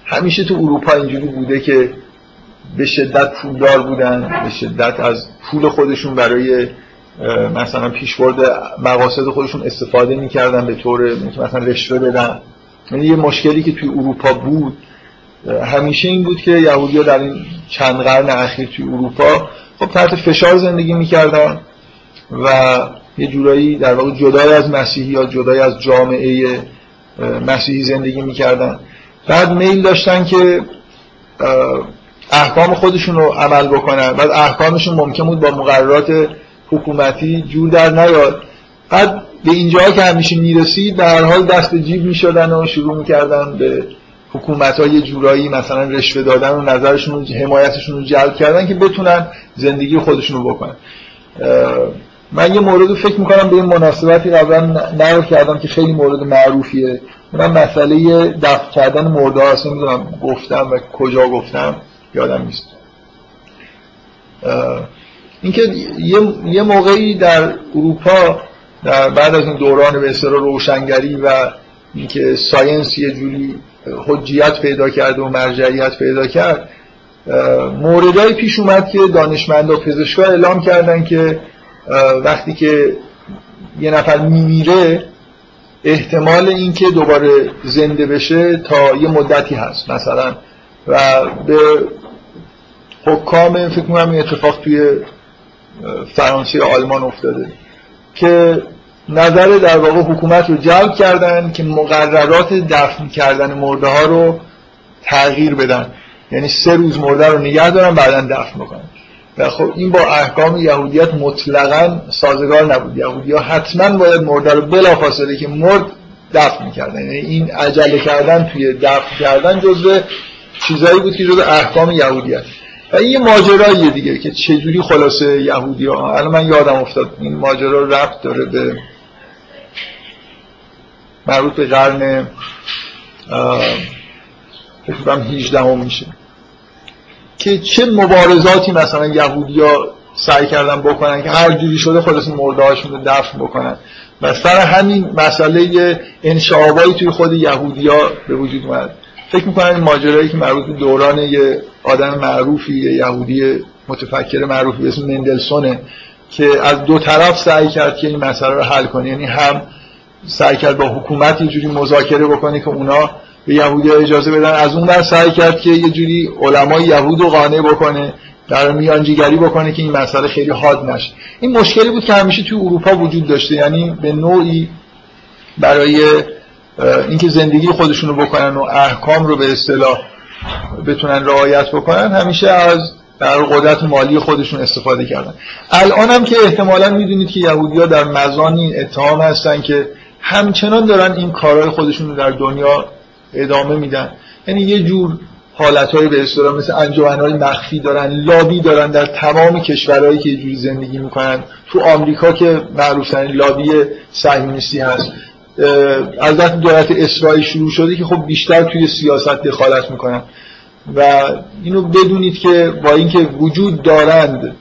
همیشه تو اروپا اینجوری بوده که به شدت پولدار بودن به شدت از پول خودشون برای مثلا پیشبرد مقاصد خودشون استفاده می‌کردن به طور مثلا رشوه بدن. یعنی یه مشکلی که توی اروپا بود همیشه این بود که یهودی ها در این چند قرن اخیر توی اروپا خب تحت فشار زندگی می‌کردن و یه جورایی در واقع جدای از مسیحی یا جدای از جامعه مسیحی زندگی می‌کردن. بعد میل داشتن که احکام خودشون رو عمل بکنن. بعد احکامشون ممکن بود با مقررات حکومتی جور در نیاد. بعد به اینجا که همیشه می‌رسید به هر حال دست جیب می‌شدن و شروع می‌کردن به حکومت های جورایی مثلا رشوه دادن و نظرشون حمایتشون رو جلب کردن که بتونن زندگی خودشون رو بکنن. من یه مورد فکر می‌کنم به این مناسبتی قبلا نقل کردم که خیلی مورد معروفیه. اونم مسئله دفع کردن مرده هست. نمی‌دونم گفتم و کجا گفتم یادم نیست. اینکه یه موقعی در اروپا در بعد از این دوران به اصطلاح روشنگری و اینکه ساینس یه جوری حجیت پیدا کرد و مرجعیت پیدا کرد موردهایی پیش اومد که دانشمندا پزشکا اعلام کردن که وقتی که یه نفر میمیره احتمال اینکه دوباره زنده بشه تا یه مدتی هست مثلا. و به حکام فکر کنم این اتفاق توی فرانسه و آلمان افتاده. که نظر در واقع حکومت رو جلب کردن که مقررات دفن کردن مرده ها رو تغییر بدن. یعنی سه روز مرده رو نگه دارن بعدا دفن بکنن. و خب این با احکام یهودیت مطلقا سازگار نبود. یهودی ها حتما باید مرده رو بلا فاصله که مرد دفن می‌کردن. یعنی این عجله کردن توی دفن کردن جزء چیزایی بود که جزء احکام یهودیت. و این یه ماجراییه دیگه که چجوری خلاصه یهودی ها. الان من یادم افتاد این ماجرا ربط داره به مربوط به قرن فکر کنم 18 هم میشه. که چه مبارزاتی مثلا یهودیا سعی کردن بکنن که هر جوری شده خلاص مرده هاشون رو دفن بکنن. و سر همین مسئله انشعابایی توی خود یهودیا به وجود اومد. فکر می‌کنن ماجرایی که مربوط به دوران یه آدم معروفی یه یهودی متفکر معروفی به اسم مندلسونه که از دو طرف سعی کرد که این مسئله رو حل کنه. یعنی هم سعی کرد با حکومت یه جوری مذاکره بکنه که اونا به یهودی اجازه بدن. از اون در سعی کرد که یه جوری علمای یهود رو قانع بکنه در میانجیگری بکنه که این مسئله خیلی حاد نشه. این مشکلی بود که همیشه توی اروپا وجود داشته. یعنی به نوعی برای اینکه زندگی خودشون رو بکنن و احکام رو به اصطلاح بتونن رعایت بکنن همیشه از در قدرت مالی خودشون استفاده کردن. الان هم که احتمالا می‌دونید که یهودی ها در مزان این اتهام هستن که همچنان دارن این کارهای خودشون رو در دنیا ادامه میدن. یعنی یه جور حالتهای به اصطلاح مثل انجمنهای مخفی دارن لابی دارن در تمام کشورهایی که یه جوری زندگی می‌کنن. تو آمریکا که معروفترین لابی صهیونیستی هست. از وقتی دولت اسرائیل شروع شده که خب بیشتر توی سیاست دخالت می‌کنن. و اینو بدونید که با اینکه وجود دارند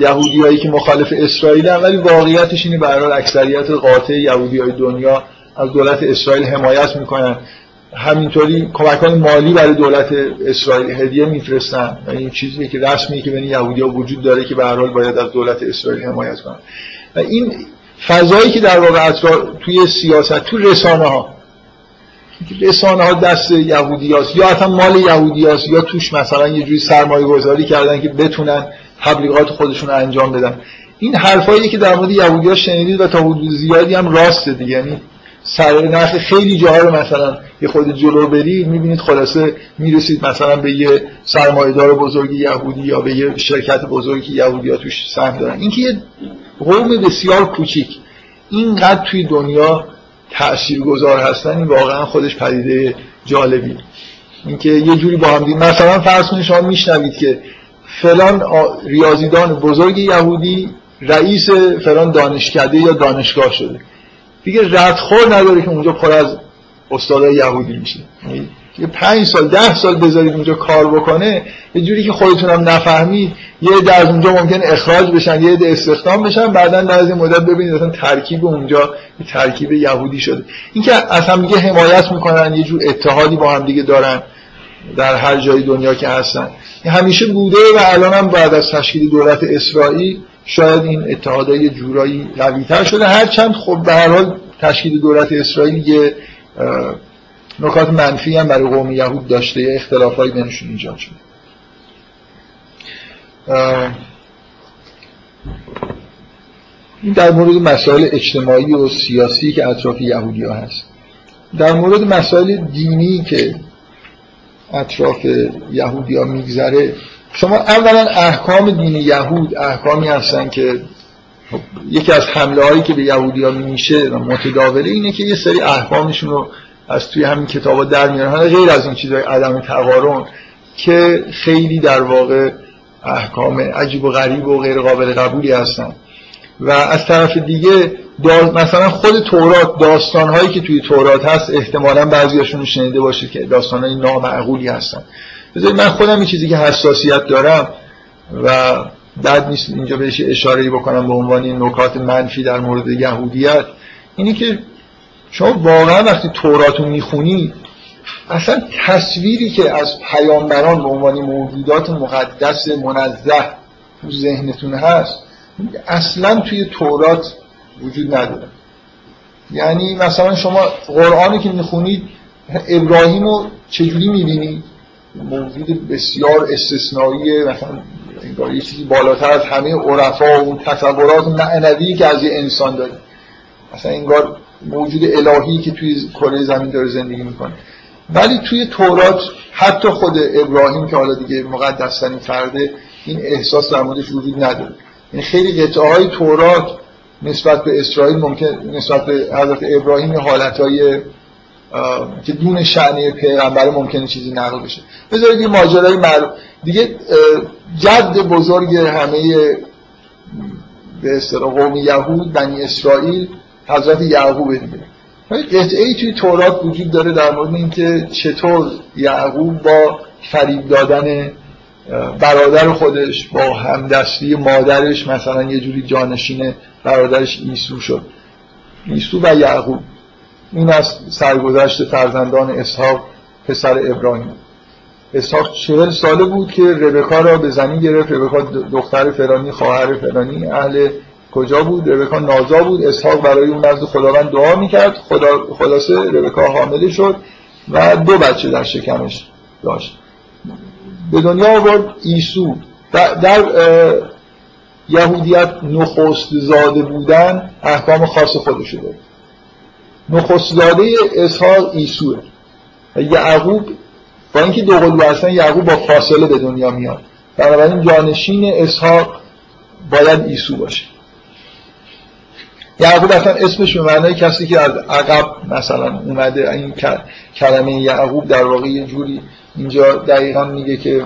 یهودی هایی که مخالف اسرائیل ولی واقعیتش اینه برای اکثریت قاطع یهودی های دنیا از دولت اسرائیل حمایت می‌کنن. همینطوری کمک مالی برای دولت اسرائیل هدیه میفرستن. و این چیزی که رسمی که بین ها وجود داره که به باید از دولت اسرائیل حمایت کنن. و این فضایی که در واقع توی سیاست تو رسانه ها رسانه ها دست یهودی هاست یا حتی مال یهودی هاست یا توش مثلا یه جوری سرمایه گذاری کردن که بتونن تبلیغات خودشون رو انجام بدن. این حرفایی که در مورد یهودی ها شنیدید و تا حدود زیادی هم راسته دیگه. یعنی سر نخ خیلی جاها رو مثلا یه خود جلو برید می‌بینید خلاصه می‌رسید مثلا به یه سرمایه‌دار بزرگ یهودی یا به یه شرکت بزرگی یهودی ها توش سهم دارن. اینکه یه قوم بسیار کوچیک. اینقدر توی دنیا تاثیرگذار هستن این واقعا خودش پدیده جالبی. اینکه یه جوری با هم مثلا فرض کنید شما میشنوید که فلان ریاضیدان بزرگ یهودی رئیس فلان دانشکده یا دانشگاه شده. دیگه ردخور نداره که اونجا پر از استادای یهودی میشه. یعنی یه پنج سال ده سال بذارید اونجا کار بکنه یه جوری که خودتون هم نفهمید یه عده از اونجا ممکن اخراج بشن یه عده استخدام بشن بعدا بعد از مدت ببینید مثلا ترکیب اونجا یه ترکیب یهودی شده. اینکه از هم حمایت می‌کنن یه جور اتحادی با هم دیگه دارن در هر جای دنیا که هستن. همیشه بوده و الان هم بعد از تشکیل دولت اسرائیل شاید این اتحادای جورایی قویتر شده. هرچند خب به هر حال تشکیل دولت اسرائیل یه نکات منفی هم برای قوم یهود داشته اختلافایی بینشون ایجاد شده. این در مورد مسائل اجتماعی و سیاسی که اطراف یهودی ها هست. در مورد مسائل دینی که اطراف یهودی ها میگذره شما اولا احکام دین یهود احکامی هستن که خب، یکی از حمله هایی که به یهودی ها میشه متداوله اینه که یه سری احکامشون رو از توی همین کتاب ها در میارن. غیر از این چیزهای عدم تقارن که خیلی در واقع احکام عجیب و غریب و غیر قابل قبولی هستن. و از طرف دیگه مثلا خود تورات داستان هایی که توی تورات هست احتمالا بعضیاشون رو شنیده باشید که داستان های نامعقولی هستن. بذارید من خودم این چیزی که حساسیت دارم و بعد نیست اینجا بهش اشاره بکنم به عنوان نکات منفی در مورد یهودیت اینی که شما واقعا وقتی تورات رو می‌خونید اصلا تصویری که از پیامبران به عنوان موجودات مقدس منزه تو ذهنتون هست اصلا توی تورات وجود نداره. یعنی مثلا شما قرآنی که می‌خونید ابراهیم رو چجوری می‌بینید موجود بسیار استثنایی مثلا یه چیزی بالاتر از همه عرفا و اون تصورات معنوی که از یه انسان داره مثلا انگار موجود الهی که توی کره زمین داره زندگی می‌کنه. ولی توی تورات حتی خود ابراهیم که حالا دیگه مقدسترین فرده این احساس در موردش وجود نداره. یعنی خیلی قطعه های تورات نسبت به اسرائیل ممکن نسبت به حضرت ابراهیم حالتهای که دون شعنی پیغمبر ممکنه چیزی نقل بشه. بذارید این ماجرای معروف دیگه جد بزرگ همه به قوم یهود بنی اسرائیل حضرت یعقوب دیگه قطعه ای توی تورات وجود داره در مورد اینکه چطور یعقوب با فریب دادن برادر خودش با همدستی مادرش مثلا یه جوری جانشین برادرش ایسو شد. ایسو و یعقوب. این از سرگذشت فرزندان اسحاق پسر ابراهیم. اسحاق چهل ساله بود که ربکا را به زنی گرفت. ربکا دختر فرانی خواهر فرانی اهل کجا بود؟ ربکا نازا بود. اسحاق برای اون نزد خداوند دعا می‌کرد. خدا خلاصه ربکا حامله شد و دو بچه در شکمش داشت. به دنیا آورد ایسو در یهودیت نخست زاده بودن احکام خاص خودشو داره. نخست زاده اسحاق ایسوه یعقوب با اینکه دو قلو هستن یعقوب با فاصله به دنیا میاد. بنابراین جانشین اسحاق باید ایسو باشه. یعقوب اصلا اسمش به معنای کسی که از عقب مثلا اومده این کلمه یعقوب در واقع یه جوری اینجا دقیقا میگه که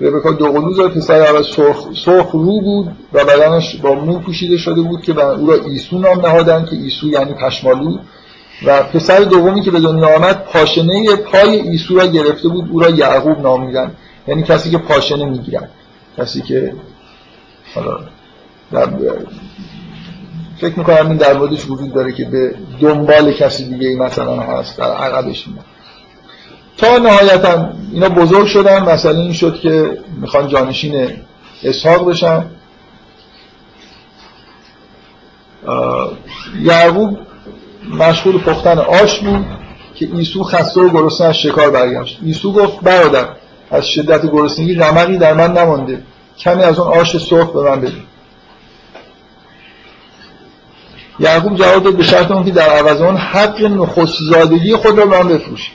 ربکا دوقلو داره پسر اول سرخ, سرخ رو بود و بدنش با مو پوشیده شده بود که او را ایسو نام نهادن که ایسو یعنی پشمالو. و پسر دومی که به دنیا آمد پاشنه پای ایسو را گرفته بود او را یعقوب نام میدن. یعنی کسی که پاشنه می‌گیرن کسی که حالا فکر می‌کنم این در موردش وجود داره که به دنبال کسی دیگه ای مثلا هست در عقبش میده تا نهایتا اینا بزرگ شدن. مثلا این شد که می‌خوان جانشین اسحاق بشن. یعقوب مشغول پختن آش بود که ایسو خسته و گرسنه از شکار برگشت. ایسو گفت برادر از شدت گرسنگی رمقی در من نمانده. کمی از اون آش سرخ به من بده. یعقوب جواب داد به شرط اون که در عوض اون حق نخست زادگی خود را به من بفروش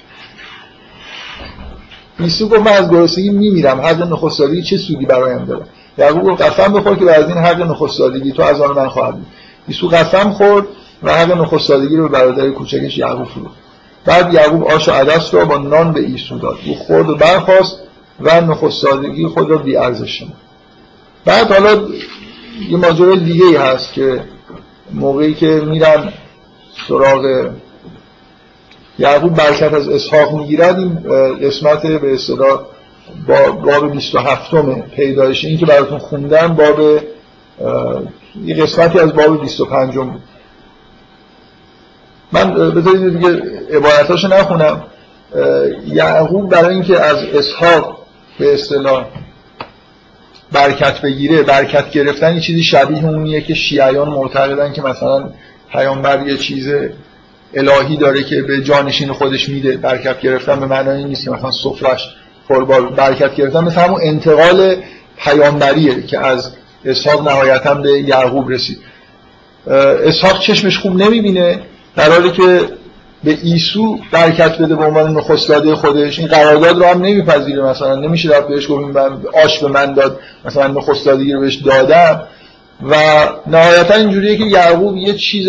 ایسو گفت من از گرسنگی میمیرم حق نخست زادگی چه سودی برایم داره یعقوب گفت قسم بخور که از این حق نخست زادگی تو از آن من خواهد بود. ایسو قسم خورد و حق نخست زادگی رو به برادر کوچکش یعقوب فروخت. بعد یعقوب آش و عدس رو با نان به ایسو داد. او خورد و برخواست و نخست زادگی خود را بی ارزش بعد حالا یه ماجرای دیگه ای هست که موقعی که میرن سراغ یعقوب برکت از اسحاق می‌گیرد این قسمت به اصطلاح با باب 27 پیدایش این که براتون خوندم باب یه قسمتی از باب 25 بود من بذارید دیگه عبارتاشو نخونم. یعقوب برای اینکه از اسحاق به اصطلاح برکت بگیره برکت گرفتن چیزی شبیه اونیه که شیعیان معتقدن که مثلا پیامبر یه چیز الهی داره که به جانشین خودش میده برکت گرفتن به معنای نیست که مثلا سفرش برکت گرفتن. مثل همون انتقال پیامبریه که از اسحاق نهایتا به یعقوب رسید. اسحاق چشمش خوب نمی‌بینه در حالی که به ایسو برکت بده به عنوان نخست خودش. این قرارداد رو هم نمیپذیره. مثلا نمیشه رفت بهش گفت من آش به من داد. مثلا نخست رو بهش دادم. و نهایتا اینجوریه که یعقوب یه چیز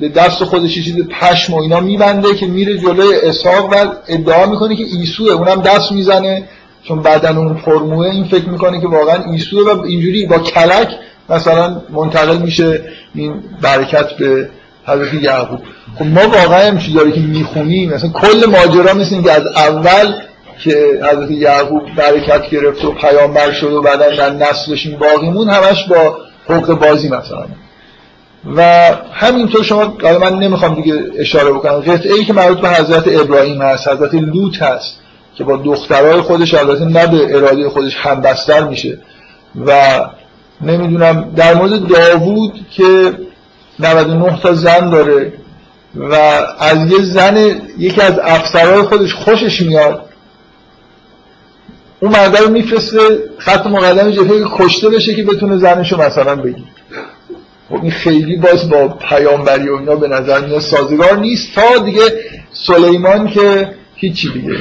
به دست خودش چیز پشم و اینا میبنده که میره جلوی اسحاق و ادعا می‌کنه که ایسوه. اونم دست می‌زنه. چون بدن اون فرموه این فکر می‌کنه که واقعا ایسوه و اینجوری با کلک مثلا منتقل میشه. این برکت به حضرت یعقوب. خب ما واقعا هم داره که می‌خونیم؟ مثلا کل ماجرا مثل اینکه از اول که حضرت یعقوب برکت گرفت و پیامبر شد و بعدا در نسلش این باقیمون همش با حقوق بازی مثلا. و همینطور شما من نمی‌خوام دیگه اشاره بکنم. قطعه ای که مربوط به حضرت ابراهیم هست حضرت لوط هست که با دخترای خودش البته نه به اراده خودش همبستر میشه. و نمی‌دونم در مورد داوود که 99 تا زن داره و از یه زن یکی از افسرهای خودش خوشش میاد. اون مرده رو میفرسته خط مقدم جبهه کشته بشه که بتونه زنشو مثلا بگیر خب این خیلی باز با پیامبری و اینا به نظر میاد سازگار نیست تا دیگه سلیمان که هیچی دیگه.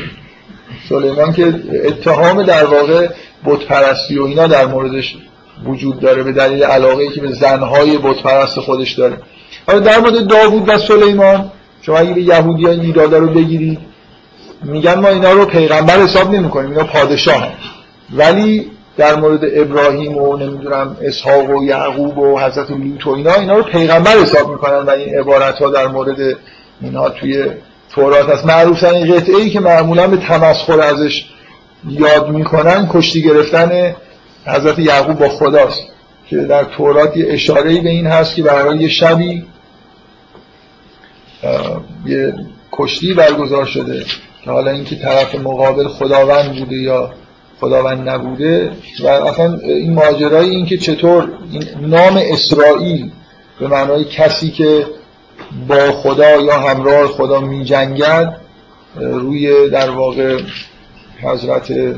سلیمان که اتهام در واقع بتپرستی و اینا در موردش وجود داره به دلیل علاقه که به زنهای بتپرست خودش داره حالا در مورد داوود و سلیمان شما اگه به یهودی ها این رو بگیرید میگن ما اینا رو پیغمبر حساب نمی کنیم اینا پادشاه هم. ولی در مورد ابراهیم و نمی‌دونم اسحاق و یعقوب و حضرت لوط و اینا اینا رو پیغمبر حساب می‌کنن و این عبارت ها در مورد اینها توی تورات هست معروف این قطعه ای که معمولا به تمسخر ازش یاد می‌کنن کشتی گرفتن حضرت یعقوب با خداست که در تورات یه اشاره به این هست که برای یه شبی یه کشتی برگزار شده که حالا اینکه طرف مقابل خداوند بوده یا خداوند نبوده و اصلا این ماجرای این که چطور این نام اسرائیل به معنای کسی که با خدا یا همراه خدا می جنگد روی در واقع حضرت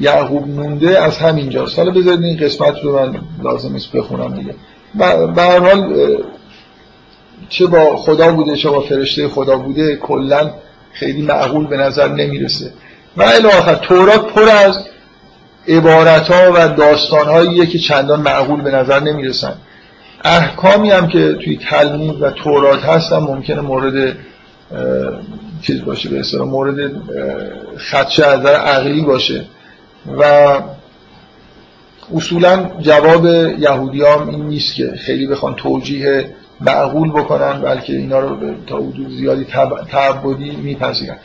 یعقوب مونده از همینجاست حالا بذارید این قسمت رو من لازم است بخونم دیگه. به هر حال چه با خدا بوده چه با فرشته خدا بوده کلا خیلی معقول به نظر نمی‌رسه. و الاخر تورات پر از عبارت ها و داستان هاییه که چندان معقول به نظر نمی‌رسن. احکامی هم که توی تلمود و تورات هستن ممکنه مورد چیز باشه به اصطلاح مورد خدشه از عقلی باشه. و اصولا جواب یهودیام این نیست که خیلی بخوان توجیه معقول بکنن بلکه اینا رو تا حدود زیادی تعبدی میپذیرن.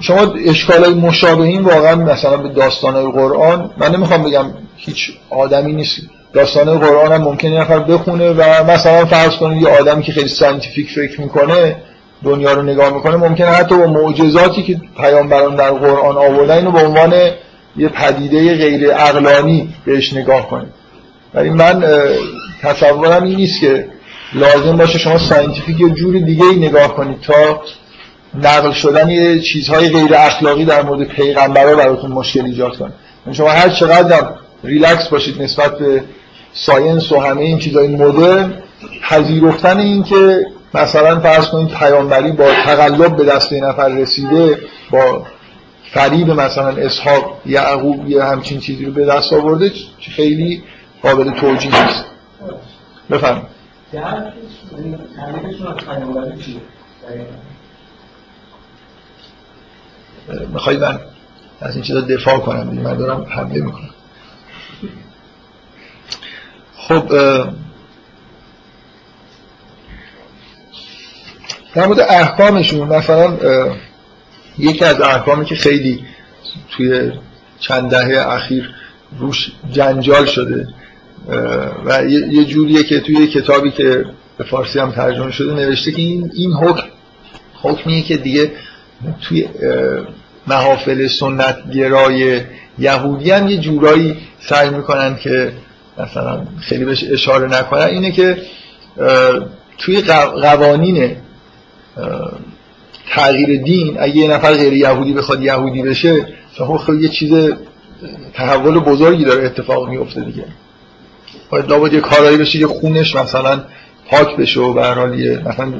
شما اشکال های مشابهین واقعا مثلا به داستان های قرآن من نمی‌خوام بگم هیچ آدمی نیست. داستان قرآن هم ممکنه نفر بخونه و مثلا فرض کنید یه آدمی که خیلی scientific فکر می‌کنه دنیا رو نگاه می‌کنه ممکنه حتی با معجزاتی که پیامبران در قرآن آوردن اینو به عنوان یه پدیده غیر عقلانی بهش نگاه کنه ولی من تصورم این نیست که لازم باشه شما scientific یه جور دیگه ای نگاه کنید تا نقل شدن یه چیزهای غیر اخلاقی در مورد پیغمبرها براتون مشکل ایجاد کنه. یعنی شما هر چقدر ریلکس باشید نسبت به science و همه این چیزهای مدرن پذیرفتن این که مثلا فرض کنید پیامبری با تقلب به دست نفر رسیده با فریب مثلا اسحاق یعقوب یه همچین چیزی رو به دست آورده خیلی قابل توجیه نیست. بفهم میخوایی من از این چیزا دفاع کنم من دارم حمله می‌کنم. خب در مورد احکامشون مثلا یکی از احکامی که خیلی توی چند دهه اخیر روش جنجال شده و یه جوریه که توی کتابی که به فارسی هم ترجمه شده نوشته که این, این حکم حکمیه که دیگه توی محافل سنت گرای یهودی هم یه جورایی سعی می‌کنن که مثلا خیلی بهش اشاره نکنن. اینه که توی قوانین تغییر دین. اگه یه نفر غیر یهودی بخواد یهودی بشه خب یه چیز تحول بزرگی داره اتفاق میفته دیگه. باید لابد یه کارایی بشه که خونش مثلا پاک بشه و به مثلا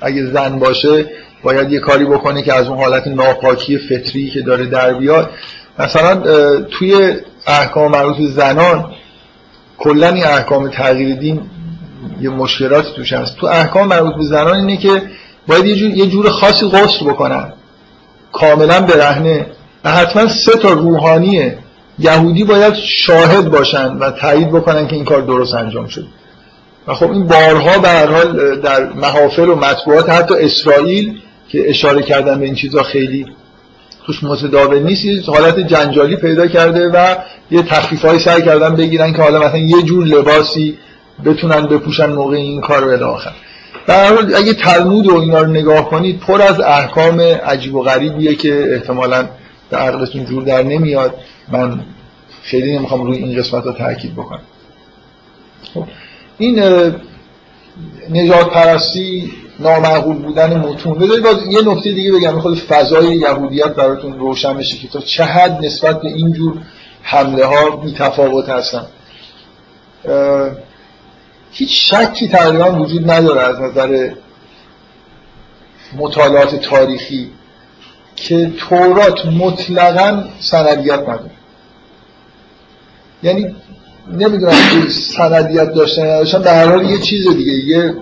اگه زن باشه باید یه کاری بکنه که از اون حالت ناپاکی فطری که داره در بیاد. مثلا توی احکام مربوط به زنان کلا احکام تغییر دین یه مشکلات توش هست. تو احکام مربوط به زنان اینه که باید یه جور, یه جور خاصی غسل بکنن. کاملا برهنه. و حتما سه تا روحانی یهودی باید شاهد باشن و تایید بکنن که این کار درست انجام شد. و خب این بارها به هر حال در محافل و مطبوعات حتی اسرائیل که اشاره کردن به این چیزا خیلی توش متداول نیست حالت جنجالی پیدا کرده و یه تخفیف سعی کردن بگیرن که حالا مثلا یه جور لباسی بتونن بپوشن موقع این کار رو الاخر در حال اگه تلمود و اینا رو نگاه کنید پر از احکام عجیب و غریبیه که احتمالا به عقلتون جور در نمیاد. من خیلی نمی‌خوام روی این قسمت رو تاکید بکنم. خب، این نجات پرستی نامعقول بودن متون. بذارید باز یه نکته دیگه بگم. خود فضای یهودیت براتون روشن بشه که تا چه حد نسبت به اینجور حمله ها تفاوت هستن. هیچ شکی تقریبا وجود نداره از نظر مطالعات تاریخی که تورات مطلقا سندیت نداره. یعنی نمی‌دونم که سندیت داشتن نداشتن هر حال یه چیز دیگه یه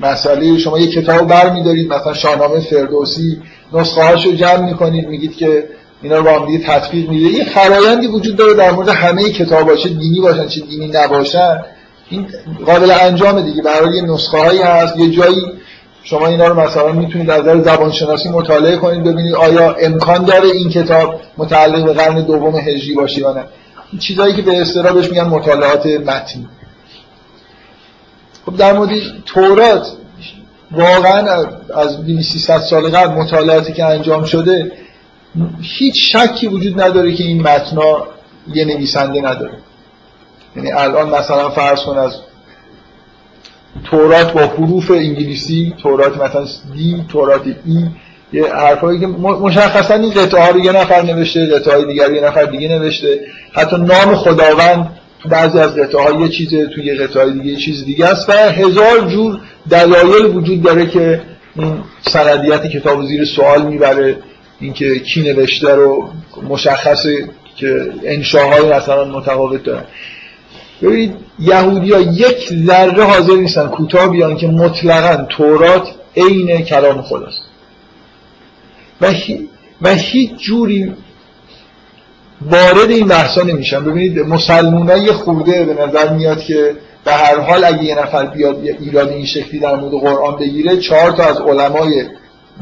مسئله شما یه کتاب بر میدارید مثلا شاهنامه فردوسی نسخه هاشو جمع می‌کنید میگید که اینا رو با هم دیگه تطبیق میده. یه فرایندی وجود داره در مورد همه کتاب چه دینی باشن چه دینی نباشن. این قابل انجام دیگه. برای یه نسخه هایی هست. یه جایی شما اینا رو مثلا می‌تونید از نظر زبان شناسی مطالعه کنید ببینید آیا امکان داره این کتاب متعلق به قرن دوم هجری باشه یا نه. چیزایی که به اصطلاح بهش میگن مطالعات متنی خب در مورد تورات واقعا از 2300 سال قبل مطالعاتی که انجام شده هیچ شکی وجود نداره که این متنا یه نویسنده نداره. یعنی الان مثلا فرض کن از تورات با حروف انگلیسی تورات مثلا دی تورات ای یه حرفایی که مشخصا این قطعه رو یه نفر نوشته قطعه های دیگر یه نفر دیگه نوشته. حتی نام خداوند تو بعضی از قطعه ها یه چیزه تو یه قطعه دیگه یه چیز دیگه است و هزار جور دلایل وجود داره که این سندیت کتاب زیر سوال می‌بره. اینکه کی نوشته رو مشخصه که انشاهای مثلا متفاوت دارن. ببینید یهودی ها یک ذره حاضر نیستن کوتاه بیان که مطلقا تورات عین کلام خداست. و, و هیچ جوری وارد این بحثا نمیشن. ببینید مسلمان یه خورده به نظر میاد که به هر حال اگه یه نفر بیاد ایران این شکلی در مورد قرآن بگیره چهار تا از علمای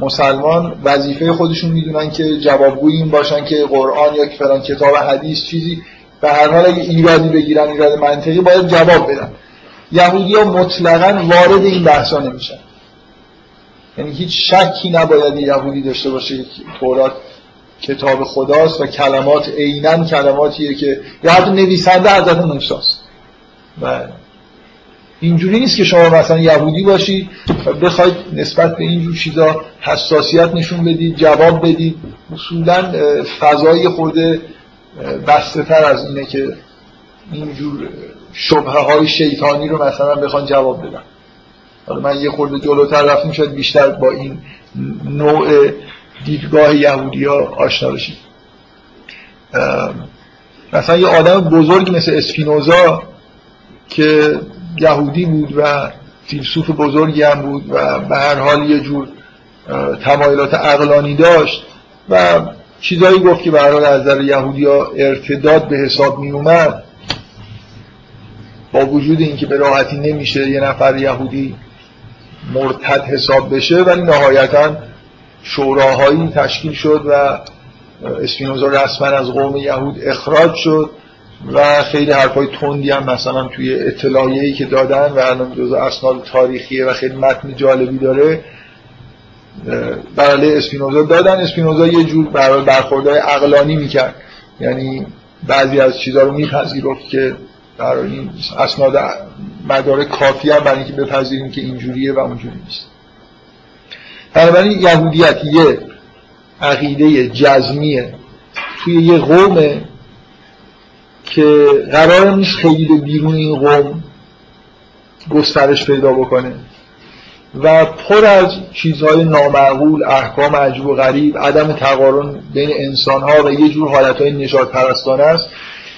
مسلمان وظیفه خودشون می‌دونن که جوابگوی این باشن که قرآن یا فلان کتاب حدیث چیزی به هر حال اگه ایرادی بگیرن ایراد منطقی باید جواب بدن. یهودی ها مطلقا وارد این بحثا نمیشن. یعنی هیچ شکی نباید یهودی داشته باشه که تورات کتاب خداست و کلمات عینا کلماتیه که یا حتی نویسنده حضرت موساست و اینجوری نیست که شما مثلا یهودی باشید و بخواید نسبت به اینجور چیزا حساسیت نشون بدید جواب بدید. اصولا فضای خورده بسته تر از اینه که اینجور شبه های شیطانی رو مثلا بخوان جواب بدن. حالا من یه خورده جلوتر رفتیم شاید بیشتر با این نوع دیدگاه یهودی ها آشنا بشید مثلا یه آدم بزرگ مثل اسپینوزا که یهودی بود و فیلسوف بزرگی هم بود و به هر حال یه جور تمایلات عقلانی داشت و چیزایی گفت که برای از نظر یهودی ها ارتداد به حساب می اومد. با وجود اینکه به راحتی نمیشه یه نفر یهودی مرتد حساب بشه ولی نهایتا شوراهایی تشکیل شد و اسپینوزا رسما از قوم یهود اخراج شد و خیلی حرفای تندی هم مثلا توی اطلاعیه‌ای که دادن و الان جزء اسناد تاریخیه و خیلی متن جالبی داره برای اسپینوزا. دادن اسپینوزا یه جور برای برخوردهای عقلانی می‌کرد. یعنی بعضی از چیزها رو میپذیرفت که برای این اسناد مدار کافی هم برای اینکه بپذیریم که اینجوریه و اونجوری نیست. بنابراین یهودیت یه عقیده جزمیه. توی یه قومه که قرار نیست خیلی به بیرون این قوم گسترش پیدا بکنه. و پر از چیزهای نامعقول احکام عجیب و غریب عدم تقارن بین انسان ها و یه جور حالت های نجات پرستانه است.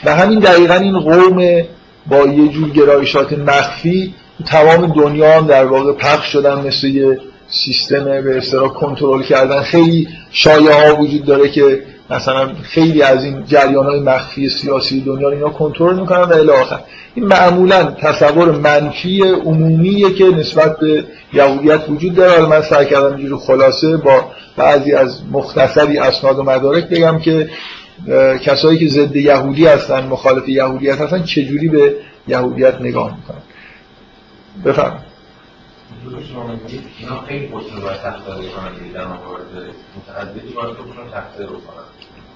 و همین دقیقا این قوم با یه جور گرایشات مخفی تمام دنیا هم در واقع پخش شدن مثل یه سیستم به اصطلاح کنترل کردن. خیلی شایعه ها وجود داره که مثلا خیلی از این جریان های مخفی سیاسی دنیا رو اینا کنترل می‌کنن و الی آخر. این معمولا تصور منفی عمومیه که نسبت به یهودیت وجود داره. من سعی کردم اینجوری خلاصه با بعضی از مختصری اسناد و مدارک بگم که کسایی که ضد یهودی هستن مخالف یهودیت هستن چجوری به یهودیت نگاه می‌کنن؟ بفرمایید. اینا خیلی پشتون باید تختاری کنن در موارد متعددی باید تختاری رو کنن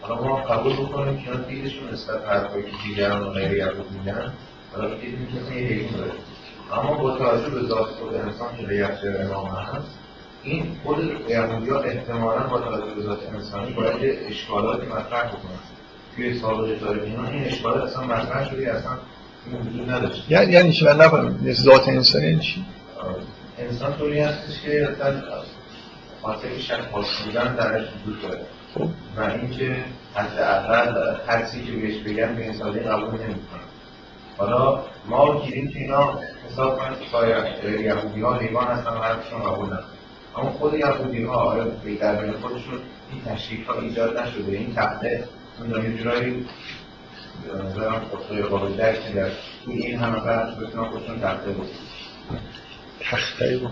حالا ما قبول بکنیم که اینا دیدشون نسبت حرفایی که دیگران و غیر یهود میگن حالا دیدیم که این حیوان داره. اما با توجه به ذات خود انسان که یخچر امام هست این خود یهودی ها احتمالا با توجه به ذات انسانی باید اشکالاتی مطرح بکنن. توی سابقه تاریخ اینا این اشکالات اصلا مطرح شده اصلا وجود نداشت یعنی یعنی چی؟ من نفهمم. ذات انسانی چی؟ انسان طوری هستش که اصلا خاطر شک بودن درش وجود داره. خب. و اینکه حداقل حدسی که بهش بگن به انسانی قبول نمی‌کنه. حالا ما گیریم که اینا حساب کنیم که شاید یهودی ها حیوان هستن و حرفشون قبول اما خود یهودی ها در بین خودشون این تشریف ها ایجاد نشده این تخته اون یه جورایی نظرم خود قابل درک در این همه بحث بتونن خودشون تخته بود تخته بکن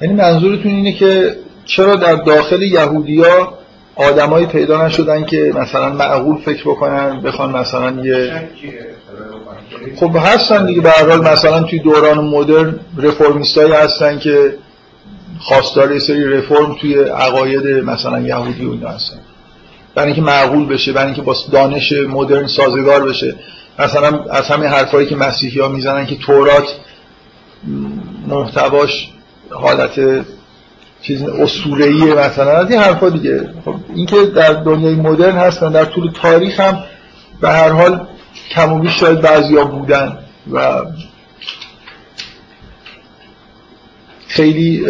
یعنی منظورتون اینه که چرا در داخل یهودیا آدمایی پیدا نشدن که مثلا معقول فکر بکنن بخوان مثلا یه خب هستن دیگه. به حال مثلا توی دوران مدرن رفرمیستایی هستن که خواستار یه سری رفرم توی عقاید مثلا یهودی و اینا هستن. برای اینکه معقول بشه برای اینکه با دانش مدرن سازگار بشه. مثلا از همین حرفایی که مسیحی ها می‌زنن که تورات محتواش حالت چیز اسطوره‌ای مثلا از این حرفا دیگه. خب اینکه در دنیای مدرن هستن در طول تاریخ هم به هر حال کم و بیش شاید بعضیا بودن و خیلی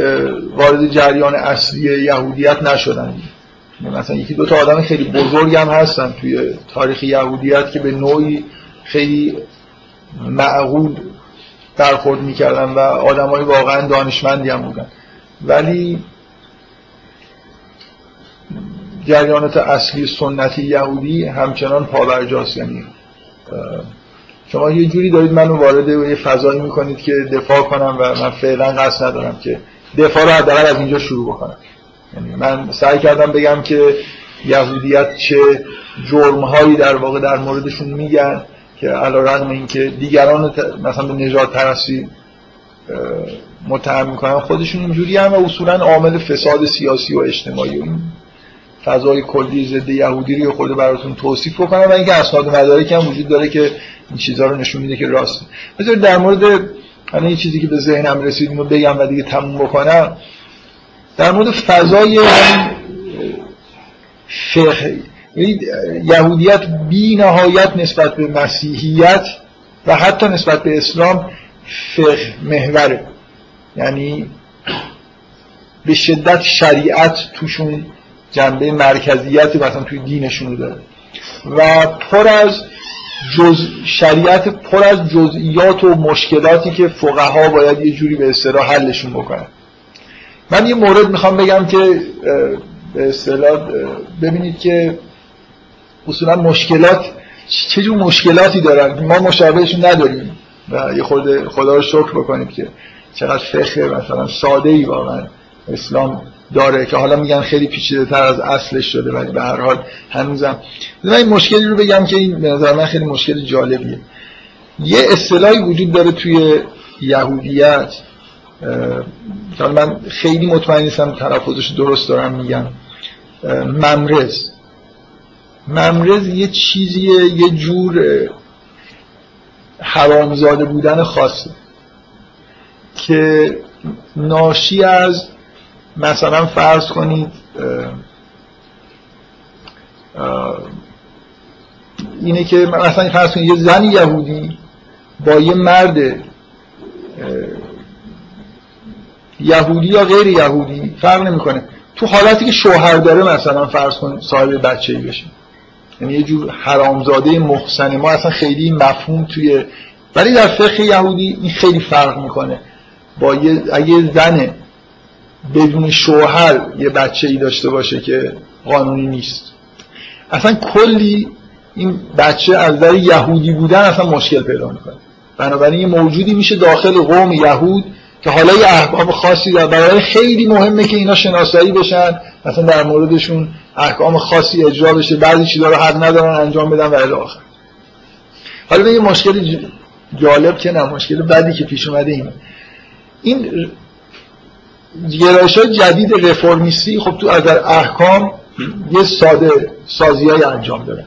وارد جریان اصلی یهودیت نشدن. مثلا یکی دو تا آدم خیلی بزرگ هم هستن توی تاریخ یهودیت که به نوعی خیلی معقول برخورد می‌کردن و آدمای واقعا دانشمندی هم بودن. ولی جریانات اصلی سنتی یهودی همچنان پابرجاست. یعنی شما یه جوری دارید منو وارد یه فضایی می‌کنید که دفاع کنم و من فعلا قصد ندارم که دفاع رو حداقل از اینجا شروع بکنم. یعنی من سعی کردم بگم که یهودیت چه جرمهایی در واقع در موردشون میگن. که علا رقم این که دیگران مثلا به نجات پرستی متهم می‌کنن خودشون اینجوری هم و اصولا عامل فساد سیاسی و اجتماعی و این فضای کلی ضد یهودی رو خود براتون توصیف بکنم و اینکه اسناد مدارک هم وجود داره که این چیزها رو نشون میده که راست. بذارید در مورد یه چیزی که به ذهنم رسید اینو بگم و دیگه تموم بکنم. در مورد فضای فقه یهودیت بی نهایت نسبت به مسیحیت و حتی نسبت به اسلام فقه محوره. یعنی به شدت شریعت توشون جنبه مرکزیت مثلا توی دینشون داره. و پر از جز شریعت پر از جزئیات و مشکلاتی که فقها باید یه جوری به اصطلاح حلشون بکنن. من یه مورد می‌خوام بگم که به اصطلاح ببینید که اصولا مشکلات چه جور مشکلاتی دارن؟ ما مشابهشون نداریم. و یه خود خدا رو شکر بکنیم که چقدر فقه مثلا ساده ای واقعا اسلام داره که حالا میگن خیلی پیچیده تر از اصلش شده ولی به هر حال هنوزم. من این مشکلی رو بگم که این به نظر من خیلی مشکل جالبیه. یه اصطلاحی وجود داره توی یهودیت که من خیلی مطمئن نیستم تلفظش درست دارم میگم. ممرز ممرز یه چیزیه یه جور حرامزاده بودن خاصه که ناشی از مثلا فرض کنید اینه که مثلا فرض کنید یه زن یهودی با یه مرد یهودی یا غیر یهودی فرق نمی‌کنه. تو حالتی که شوهر داره مثلا فرض کن صاحب بچه ای بشه. یعنی یه جور حرامزاده محسن. ما اصلا خیلی مفهوم توی ولی در فقه یهودی این خیلی فرق می‌کنه. با یه اگه زن بدون شوهر یه بچه ای داشته باشه که قانونی نیست. اصلا کلی این بچه از نظر یهودی بودن اصلا مشکل پیدا می‌کنه. بنابراین یه موجودی میشه داخل قوم یهود که حالا یه احکام خاصی داره. برای خیلی مهمه که اینا شناسایی بشن مثلا در موردشون احکام خاصی اجرا بشه بعضی چیزا رو حق ندارن انجام بدن و الی آخر. حالا یه مشکل جالب که نه مشکل بعدی که پیش اومده اینه. این گرایش جدید رفرمیستی خب تو از احکام یه ساده سازی های انجام داره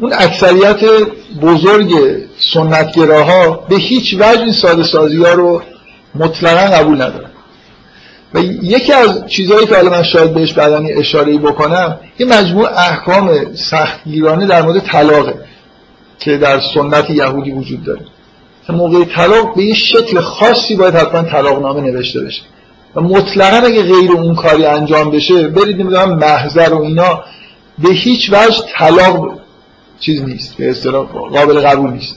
اون اکثریت بزرگ سنتگراها به هیچ وجه این ساده سازی ها رو مطلقا قبول ندارن. و یکی از چیزهایی که حالا من شاید بهش بعدنی اشاره بکنم یه مجموع احکام سختگیرانه در مورد طلاقه که در سنت یهودی وجود داره. موقع طلاق به یه شکل خاصی باید حتما طلاق نامه نوشته بشه. و مطلقا اگه غیر اون کاری انجام بشه برید نمی‌دونم محضر و اینا به هیچ وجه طلاق چیز نیست به اصطلاح قابل قبول نیست.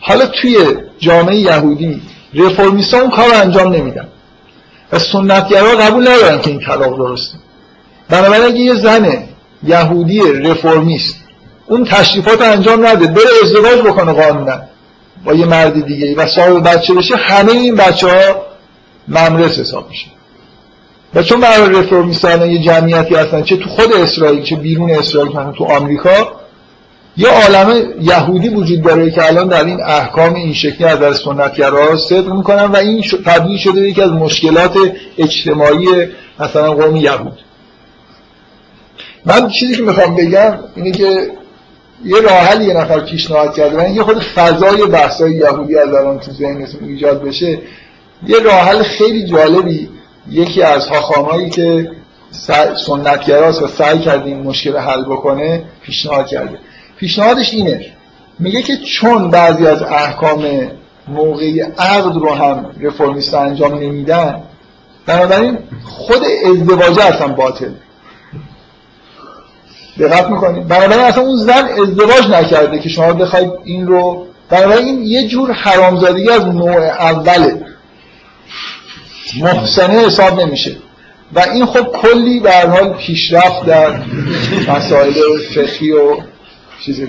حالا توی جامعه یهودی رفرمیست اون کار انجام نمیدن. و سنتگرا قبول ندارن که این طلاق درسته. بنابراین اگه یه زن یهودی رفرمیست اون تشریفات انجام نده بره ازدواج بکنه قانونا. با یه مرد دیگه و صاحب بچه بشه همه این بچه ها ممرس حساب میشه. و چون برای رفرمیست یه جمعیتی هستن چه تو خود اسرائیل چه بیرون اسرائیل مثلا تو آمریکا یه عالم یهودی وجود داره که الان در این احکام این شکلی از در سنتگرا صدق می‌کنن و این تبدیل شده یکی از مشکلات اجتماعی مثلا قوم یهود. من چیزی که می‌خوام بگم اینه که یه راه یه نفر پیشنهاد کرده من یه خود فضای بحثای یهودی از الان تو ذهنتون ایجاد بشه. یه راه خیلی جالبی یکی از هاخامایی که سنتگراست و سعی کرده این مشکل حل بکنه پیشنهاد کرده. پیشنهادش اینه. میگه که چون بعضی از احکام موقعی عقد رو هم رفرمیست انجام نمیدن بنابراین خود ازدواج اصلا باطل. دقت می‌کنید؟ بنابراین اصلا اون زن ازدواج نکرده که شما بخواید این رو بنابراین این یه جور حرامزادگی از نوع اوله. محسنه حساب نمیشه. و این خب کلی در حال پیشرفت در مسائل فقهی و چیز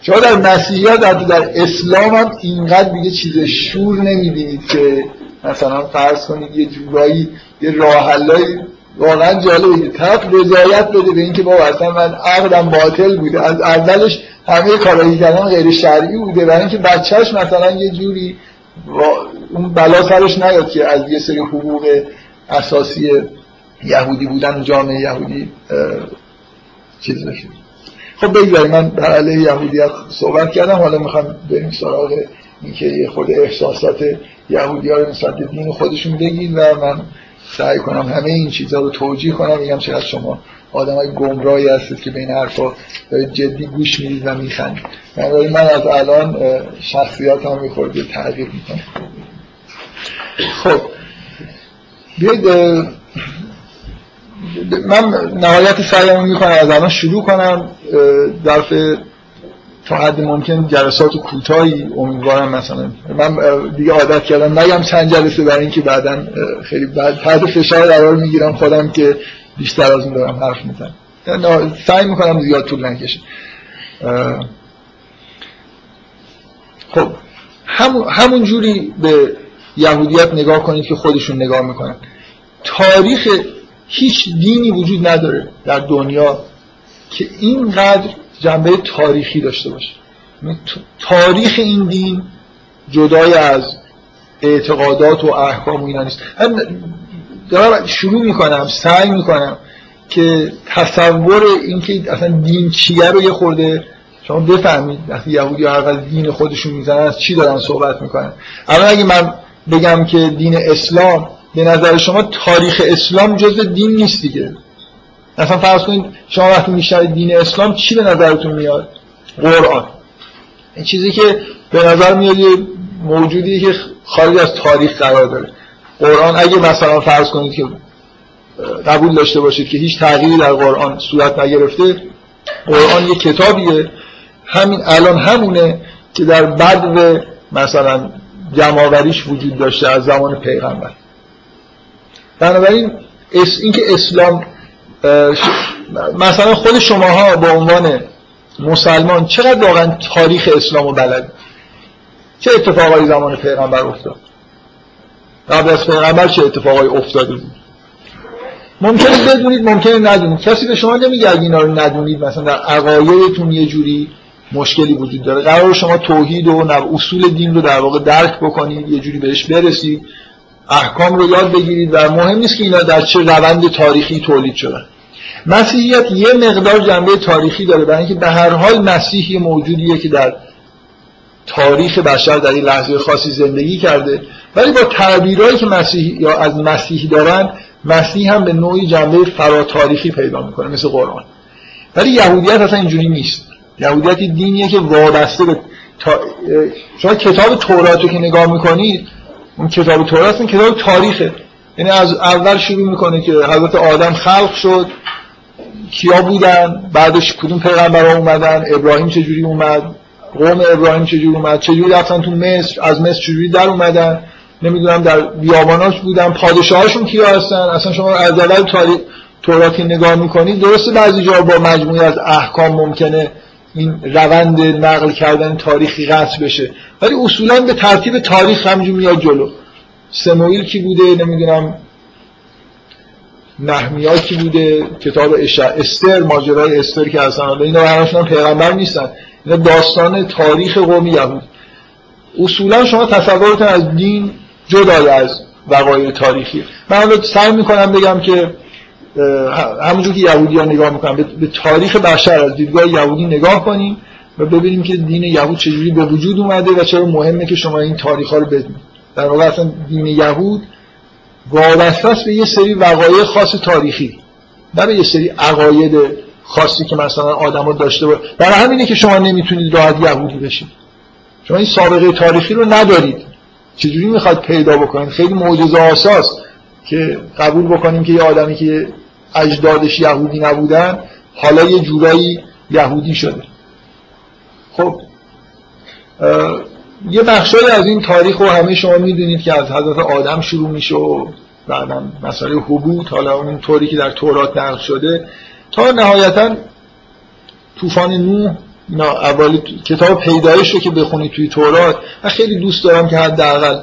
شما در مسیحیت در, در اسلام هم اینقدر دیگه چیز شور نمی‌بینید که مثلا فرض کنید یه جورایی یه راهلایی واقعا جالبه طرف رضایت بده به اینکه بابا اصلا من عقدم باطل بوده. از اولش همه کارایی کردن غیر شرعی بوده. برای اینکه بچهش مثلا یه جوری اون بلا سرش نیاد که از یه سری حقوق اساسی یهودی بودن جامعه یهودی چیز بشه. خب بگذاریم من در علیه یهودیت صحبت کردم حالا می‌خوام بریم سراغ اینکه یه خود احساسات یهودی ها نسبت دین خودشون بگید و من سعی کنم همه این چیزها رو توجیه کنم میگم چقدر شما آدم های گمراهی هستید که به این حرفا جدی گوش می‌دید و میخندید. من از الان شخصیت هم می‌خورد تغییر می‌کنم. خب بیاید من نهایت سعیمو می‌کنم از الان شروع کنم. ظرف تا حد ممکن جلسات کوتاهی امیدوارم مثلا. من دیگه عادت کردم. نگم چند جلسه برای اینکه بعدا خیلی بعد تحت فشار قرار می‌گیرم. خودم که بیشتر از اون دارم حرف می‌زنم. سعی می‌کنم زیاد طول نکشه. خب همون جوری به یهودیت نگاه کنید که خودشون نگاه می‌کنن. تاریخ هیچ دینی وجود نداره در دنیا. که اینقدر جنبه تاریخی داشته باشه. یعنی تاریخ این دین جدای از اعتقادات و احکام و اینا نیست. دارم شروع می‌کنم سعی می‌کنم که تصور اینکه اصلا دین چیه رو یه خورده شما بفهمید. وقتی یهودی هر دین خودشون می‌زنن از چی دارن صحبت می‌کنن؟ اما اگه من بگم که دین اسلام به نظر شما تاریخ اسلام جزء دین نیست دیگه. مثلا فرض کنید شما وقتی میشنوید دین اسلام چی به نظرتون میاد؟ قرآن. این چیزی که به نظر میاد یه موجودی که خارج از تاریخ قرار داره. قرآن اگه مثلا فرض کنید که قبول داشته باشید که هیچ تغییری در قرآن صورت نگرفته قرآن یه کتابیه. همین الان همونه که در بدو مثلا جمعآوریش وجود داشته از زمان پیغمبر. بنابراین اینکه اسلام مثلا خود شماها به عنوان مسلمان چقدر واقعا تاریخ اسلام رو بلد؟ چه اتفاقایی زمان پیغمبر افتاد؟ قبل از پیغمبر چه اتفاقایی افتاده بود؟ ممکنه بدونید ممکنه ندونید. کسی به شما نمیگه اگه اینا رو ندونید مثلا در عقایدتون یه جوری مشکلی وجود داره. قرار شما توحید و اصول دین رو در واقع درک بکنید یه جوری بهش برسید. احکام رو یاد بگیرید و مهم نیست که اینا در چه روند تاریخی تولید شدن. مسیحیت یه مقدار جنبه تاریخی داره برای اینکه به هر حال مسیحی موجودیه که در تاریخ بشر در این لحظه خاصی زندگی کرده. ولی با تعبیرهایی که مسیحی یا از مسیحی دارن مسیح هم به نوعی جنبه فراتاریخی پیدا می‌کنه مثل قرآن. ولی یهودیت اصلا اینجوری نیست. یهودیت دینیه که وابسته به تا... شما کتاب تورات رو که نگاه می‌کنید اون کتاب تورات این کتاب تاریخه. یعنی از اول شروع می‌کنه که حضرت آدم خلق شد کیا بودن بعدش کدوم پیغمبر اومدن ابراهیم چجوری اومد قوم ابراهیم چجوری اومد چجوری رفتن تو مصر از مصر چجوری در اومدن نمی‌دونم در بیاباناش بودن پادشاهاشون کیا هستن؟ اصلا شما از اول تاریخ توراتی نگاه می‌کنید درسته بعضی جا با مجموعی از احکام ممکنه این روند نقل کردن تاریخی قطع بشه. ولی اصولا به ترتیب تاریخ همجور میاد جلو. سموئیل کی بوده؟ نمی‌دونم. نحمیا کی بوده؟ کتاب استر ماجرای استر که اصلا اینا همشون پیغمبر نیستن. اینا داستان تاریخ قوم یهود. اصولا شما تصورتون از دین جدا از وقایع تاریخی. من سعی می‌کنم بگم که همونجور که یهودی ها نگاه می‌کنن به تاریخ بشر از دیدگاه یهودی نگاه کنیم و ببینیم که دین یهود چجوری به وجود اومده و چرا مهمه که شما این تاریخ ها رو بدونید. در واقع اصلا دین یهود وابسته است به یه سری وقایع خاص تاریخی نه به یه سری عقاید خاصی که مثلا آدما داشته باشه برای همینه که شما نمی‌تونید راحت یهودی بشید. شما این سابقه تاریخی رو ندارید. چجوری می‌خواد پیدا بکنید؟ خیلی معجزه آساس که قبول بکنیم که یه آدمی که اجدادش یهودی نبودن حالا یه جورایی یهودی شده. خب یه بخشای از این تاریخ رو همه شما می‌دونید که از حضرت آدم شروع میشه و بعدا مسئله حبوط حالا اون طوری که در تورات نقل شده. تا نهایتا طوفان اینا اولی کتاب پیدایش رو که بخونید توی تورات من خیلی دوست دارم که حداقل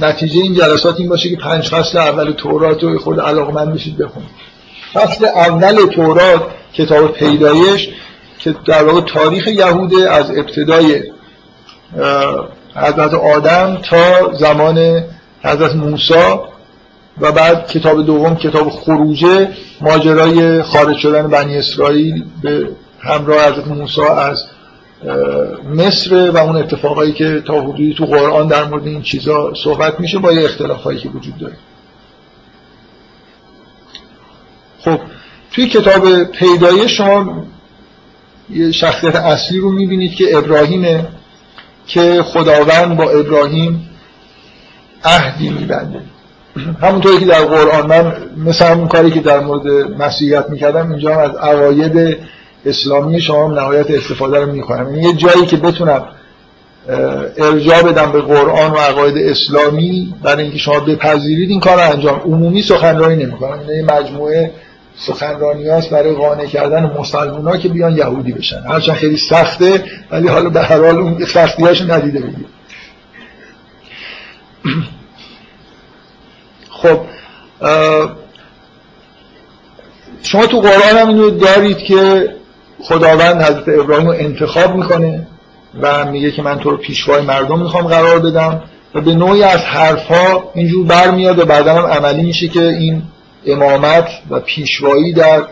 نتیجه این جلسات این باشه که پنج فصل اول تورات رو خود علاقمند بشید بخونید. فصل اول تورات کتاب پیدایش که در واقع تاریخ یهوده از ابتدای حضرت آدم تا زمان حضرت موسی و بعد کتاب دوم کتاب خروجه ماجرای خارج شدن بنی اسرائیل به همراه حضرت موسی از مصر و اون اتفاقایی که تا حدودی تو قرآن در مورد این چیزا صحبت میشه با یه اختلافایی که وجود داره. خب توی کتاب پیدایش شما یه شخصیت اصلی رو می‌بینید که ابراهیمه که خداوند با ابراهیم عهدی میبنده. همونطوری که در قرآن من مثل همون کاری که در مورد مسیحیت می‌کردم اینجا از عقاید اسلامی شما نهایت استفاده رو می‌کنم. یعنی یه جایی که بتونم ارجاع بدم به قرآن و عقاید اسلامی برای اینکه شما بپذیرید این کار رو انجام. عمومی سخنرانی نمی‌کنم. این یعنی مجموعه سخنرانی هاست برای قانع کردن مسلمان ها که بیان یهودی بشن. هرچند خیلی سخته ولی حالا به هر حال اون سختی ندیده بگید خب شما تو قرآن هم اینو دارید که خداوند حضرت ابراهیم رو انتخاب می‌کنه و میگه که من تو رو پیشوای مردم می‌خوام قرار بدم و به نوعی از حرفها اینجور برمیاد و بعدا هم عملی میشه که این امامت و پیشوایی در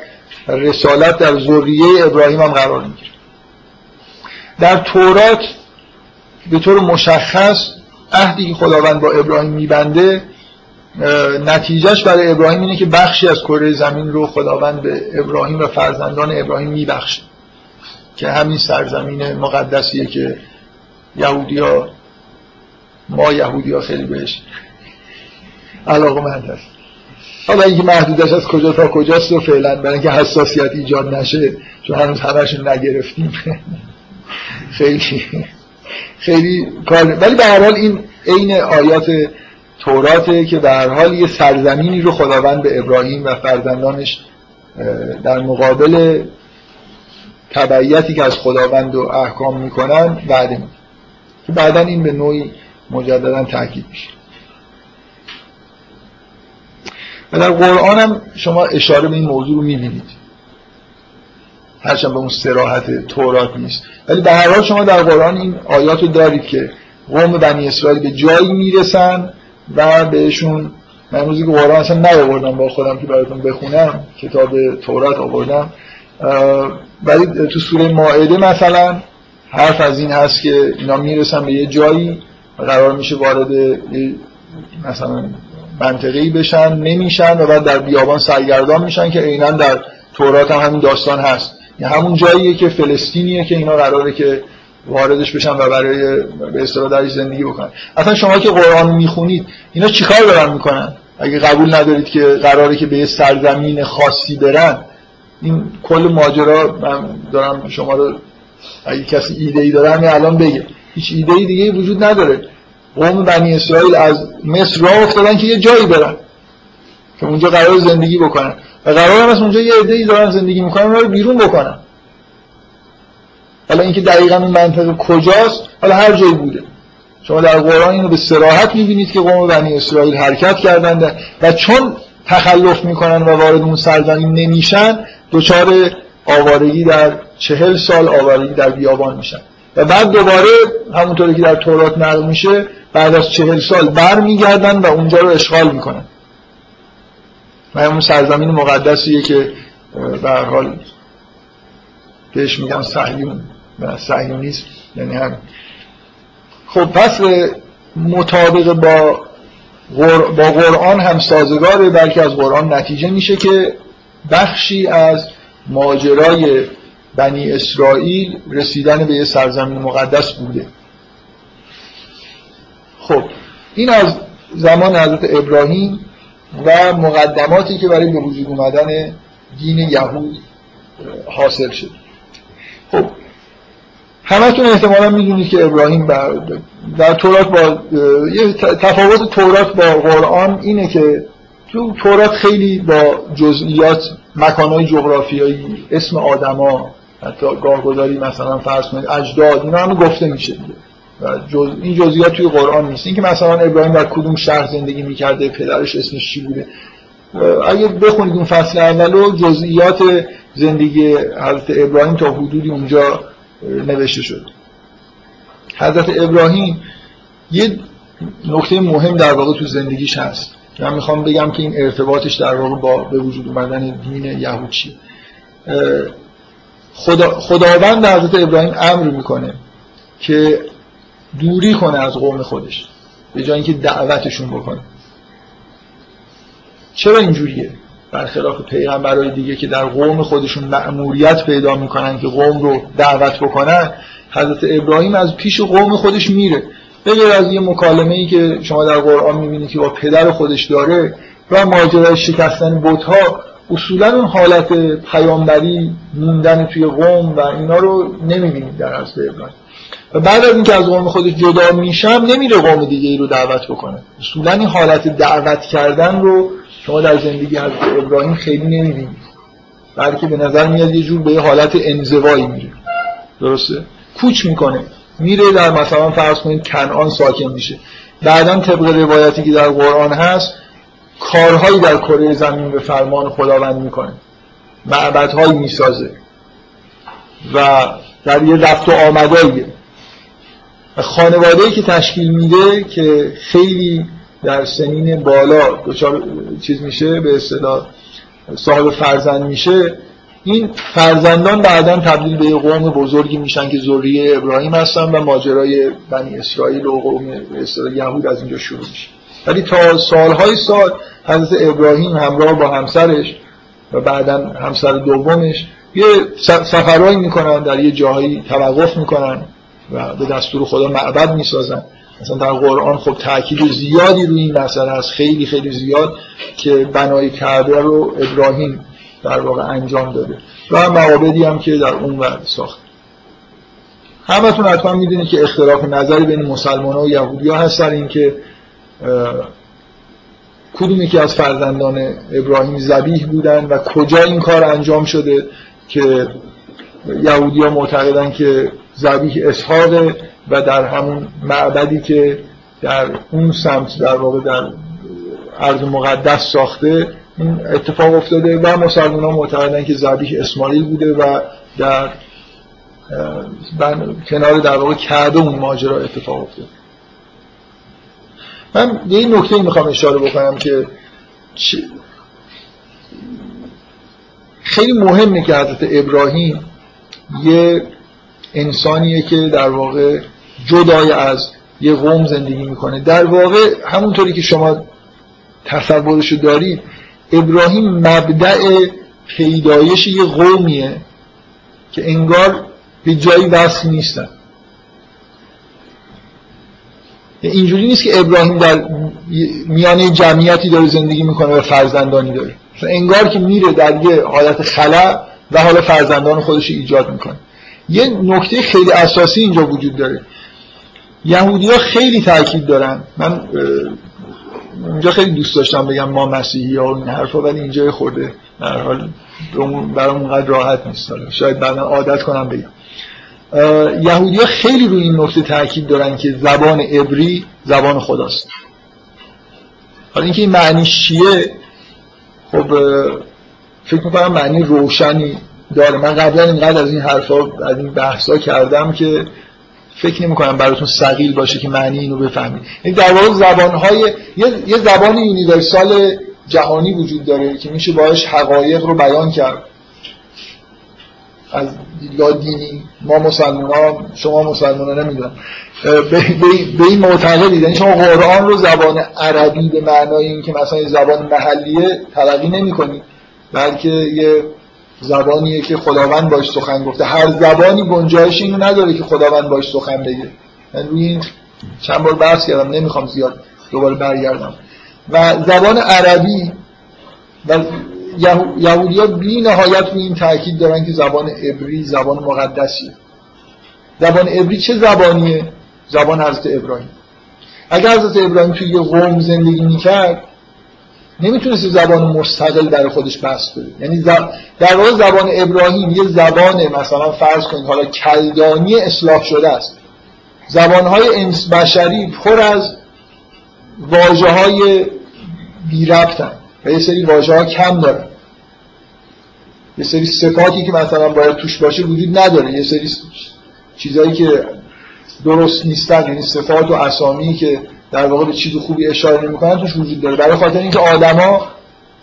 رسالت در ذریه ابراهیم هم قرار می‌گیره. در تورات به طور مشخص عهدی که خداوند با ابراهیم میبنده نتیجهش برای ابراهیم اینه که بخشی از کره زمین رو خداوند به ابراهیم و فرزندان ابراهیم میبخشه که همین سرزمین مقدسیه که یهودیا ما یهودیا خیلی بهش علاقه مند هست حالا اینکه محدودش از کجا تا کجاست و فعلا برای اینکه حساسیت ایجاد نشه چون هنوز همشون نگرفتیم. خیلی خیلی کار ولی به هر حال این عین آیات توراته که هر حال یه سرزمینی رو خداوند به ابراهیم و فرزندانش در مقابل تبعیتی که از خداوند و احکام می‌کنن وعده میده که بعدا این به نوعی مجددا تاکید میشه. و در قرآن هم شما اشاره به این موضوع رو می‌بینید. هرچند به اون سراحت تورات نیست. ولی به هر حال شما در قرآن این آیات رو دارید که قوم بنی اسرائیل به جایی می‌رسن و بهشون من روزی که قرآن اصلا نیاوردم با خودم که براتون بخونم کتاب تورات آوردم ولی تو سوره ماعده مثلا حرف از این هست که اینا می‌رسن به یه جایی قرار میشه وارد مثلا منطقه‌ای بشن نمیشن و بعد در بیابان سرگردان میشن که عینا در تورات هم همین داستان هست. یعنی همون جاییه که فلسطینیه که اینا قراره که واردش بشن و برای به اصطلاح درش زندگی بکنن. اصلا شما که قرآن می‌خونید اینا چیکار دارن می‌کنن؟ اگه قبول ندارید که قراره که به یه سرزمین خاصی برن این کل ماجرا من دارم شما رو اگه کسی ایده ای داره همین الان بگه. هیچ ایده ای دیگه وجود نداره. قوم بنی اسرائیل از مصر راه افتادن که یه جایی برن که اونجا قرار زندگی بکنن. و قرار هم اونجا یه عده‌ای دارن زندگی می‌کنن رو بیرون بکنن. حالا اینکه دقیقا این منطقه کجاست حالا هر جایی بوده. شما در قرآن اینو به سراحت می‌بینید که قوم بنی اسرائیل حرکت کردند و چون تخلف می‌کنن و وارد اون سرزمین نمیشن دچار آوارگی در چهل سال آوارگی در بیابان میشن. و بعد دوباره همونطوری که در تورات نقل میشه بعد از چهل سال بر میگردن و اونجا رو اشغال می‌کنن. و همون سرزمین مقدسیه که به حال بهش میگن صهیون و صهیونیسم یعنی هم خب پس مطابق با با قرآن هم سازگاره بلکه از قرآن نتیجه میشه که بخشی از ماجرای بنی اسرائیل رسیدن به یه سرزمین مقدس بوده. خب این از زمان حضرت ابراهیم و مقدماتی که برای به وجود اومدن دین یهود حاصل شد. خب همتون احتمالا می‌دونید که ابراهیم در تورات با یه تفاوت تورات با قرآن اینه که تو تورات خیلی با جزئیات مکانهای جغرافیایی اسم آدما حتی گاهگذاری مثلا فرض کنید اجداد اینا هم گفته میشه و جز... این جزئیات توی قرآن نیست. اینکه مثلا ابراهیم در کدوم شهر زندگی می‌کرده پدرش اسمش چی بوده. اگه بخونید اون فصل اولو جزئیات زندگی حضرت ابراهیم تا حدودی اونجا نوشته شد. حضرت ابراهیم یه نکته مهم در واقع تو زندگیش هست. من می‌خوام بگم که این ارتباطش در واقع با به وجود اومدن دین یهود چیه. خدا خداوند حضرت ابراهیم امر می‌کنه که دوری کنه از قوم خودش به جای اینکه دعوتشون بکنه. چرا اینجوریه؟ برخلاف پیغمبرای دیگه که در قوم خودشون مأموریت پیدا می‌کنن که قوم رو دعوت بکنن حضرت ابراهیم از پیش قوم خودش میره. به از یه مکالمه ای که شما در قرآن می‌بینید که با پدر خودش داره و ماجرای شکستن بتها اصولا اون حالت پیامبری موندن توی قوم و اینا رو نمی‌بینید در حضرت ابراهیم. و بعد از اینکه از قوم خودش جدا میشم نمیره قوم دیگه ای رو دعوت بکنه. اصولا این حالت دعوت کردن رو شما در زندگی حضرت ابراهیم خیلی نمی‌بینید بلکه به نظر میاد یه جور به حالت انزوایی میره درسته؟ کوچ می‌کنه. میره در مثلا فرض کنید کنعان ساکن میشه. بعدا طبق روایتی که در قرآن هست کارهایی در کره زمین به فرمان خداوند می‌کنه. معبدهایی می‌سازه. و در یه رفت و آمداییه خانواده که تشکیل میده که خیلی در سنین بالا دچار چیز میشه به اصطلاح صاحب فرزند میشه. این فرزندان بعدا تبدیل به قوم بزرگی میشن که ذریه ابراهیم هستن و ماجرای بنی اسرائیل و قوم یهود از اینجا شروع میشه. ولی تا سالهای سال حضرت ابراهیم همراه با همسرش و بعدا همسر دومش یه سفرهایی می‌کنن در یه جاهایی توقف می‌کنن و به دستور خدا معبد می‌سازن. مثلا در قرآن خب تاکید زیادی روی این مسئله هست خیلی خیلی زیاد که بنای کعبه رو ابراهیم در واقع انجام داده و معابدی هم که در اون ور ساخت. همتون حتما می‌دونید که اختلاف نظری بین مسلمان و یهودی ها هست در این که کدومی که از فرزندان ابراهیم زبیح بودن و کجا این کار انجام شده که یهودی ها معتقدن که زبیح اسحاقه و در همون معبدی که در اون سمت در واقع در عرض مقدس ساخته این اتفاق افتاده و مسلمان ها معتقدن که زبیح اسماعیل بوده و در کنار در واقع کعبه اون ماجرا اتفاق افتاده. من یه نکته می‌خوام اشاره بکنم که خیلی مهمه که حضرت ابراهیم یه انسانیه که در واقع جدای از یه قوم زندگی می‌کنه. در واقع همونطوری که شما تصورشو دارید ابراهیم مبدع پیدایش یه قومیه که انگار به جایی وصل نیستن. اینجوری نیست که ابراهیم در میانه جمعیتی داره زندگی می‌کنه و فرزندانی داره. انگار که میره در یه حالت خلا و حالا فرزندان خودش ایجاد می‌کنه. یه نکته خیلی اساسی اینجا وجود داره. یهودی ها خیلی تاکید دارن. من اینجا خیلی دوست داشتم بگم ما مسیحی ها این حرفا ولی اینجا خورده در حال برام اونقدر راحت نیست. شاید بعدا عادت کنم بگم. یهودی ها خیلی روی این نکته تاکید دارن که زبان عبری زبان خداست. حالا اینکه این معنیش چیه؟ خب فکر می‌کنم معنی روشنی داره. من قبلا اینقدر از این حرفا از این بحثا کردم که فکر نمی کنم براتون سقیل باشه که معنی اینو بفهمید. این در واقع زبانهای یه, زبان یونیورسال جهانی وجود داره که میشه باش حقایق رو بیان کرد. از دیدگاه دینی ما مسلمان ها شما مسلمان ها نمی‌دونم. به این معتقدید. یعنی شما قرآن رو زبان عربی به معنای این که مثلا زبان محلیه تلقی نمی کنید بلکه یه زبانیه که خداوند باش سخن گفته. هر زبانی گنجایش اینو نداره که خداوند باش سخن بگه. من روی این چند بار بحث کردم نمی‌خوام زیاد دوباره برگردم. و زبان عربی و یهودی ها بی نهایت روی این تاکید دارن که زبان عبری زبان مقدسیه زبان عبری چه زبانیه؟ زبان حضرت ابراهیم. اگر حضرت ابراهیم توی یه قوم زندگی می‌کرد نمی‌تونست زبان مستقل در خودش بست بده یعنی در واقع زبان ابراهیم یه زبان مثلا فرض کنید حالا کلدانی اصلاح شده است. زبانهای انس بشری پر از واجه های بی ربطن و یه سری واژه ها کم دارن. یه سری صفاتی که مثلا باید توش باشه وجود نداره. یه سری چیزهایی که درست نیستن یعنی صفات و اسامی که در واقع به چیز خوبی اشاره نمی‌کنن توش وجود داره. برای خاطر اینکه آدما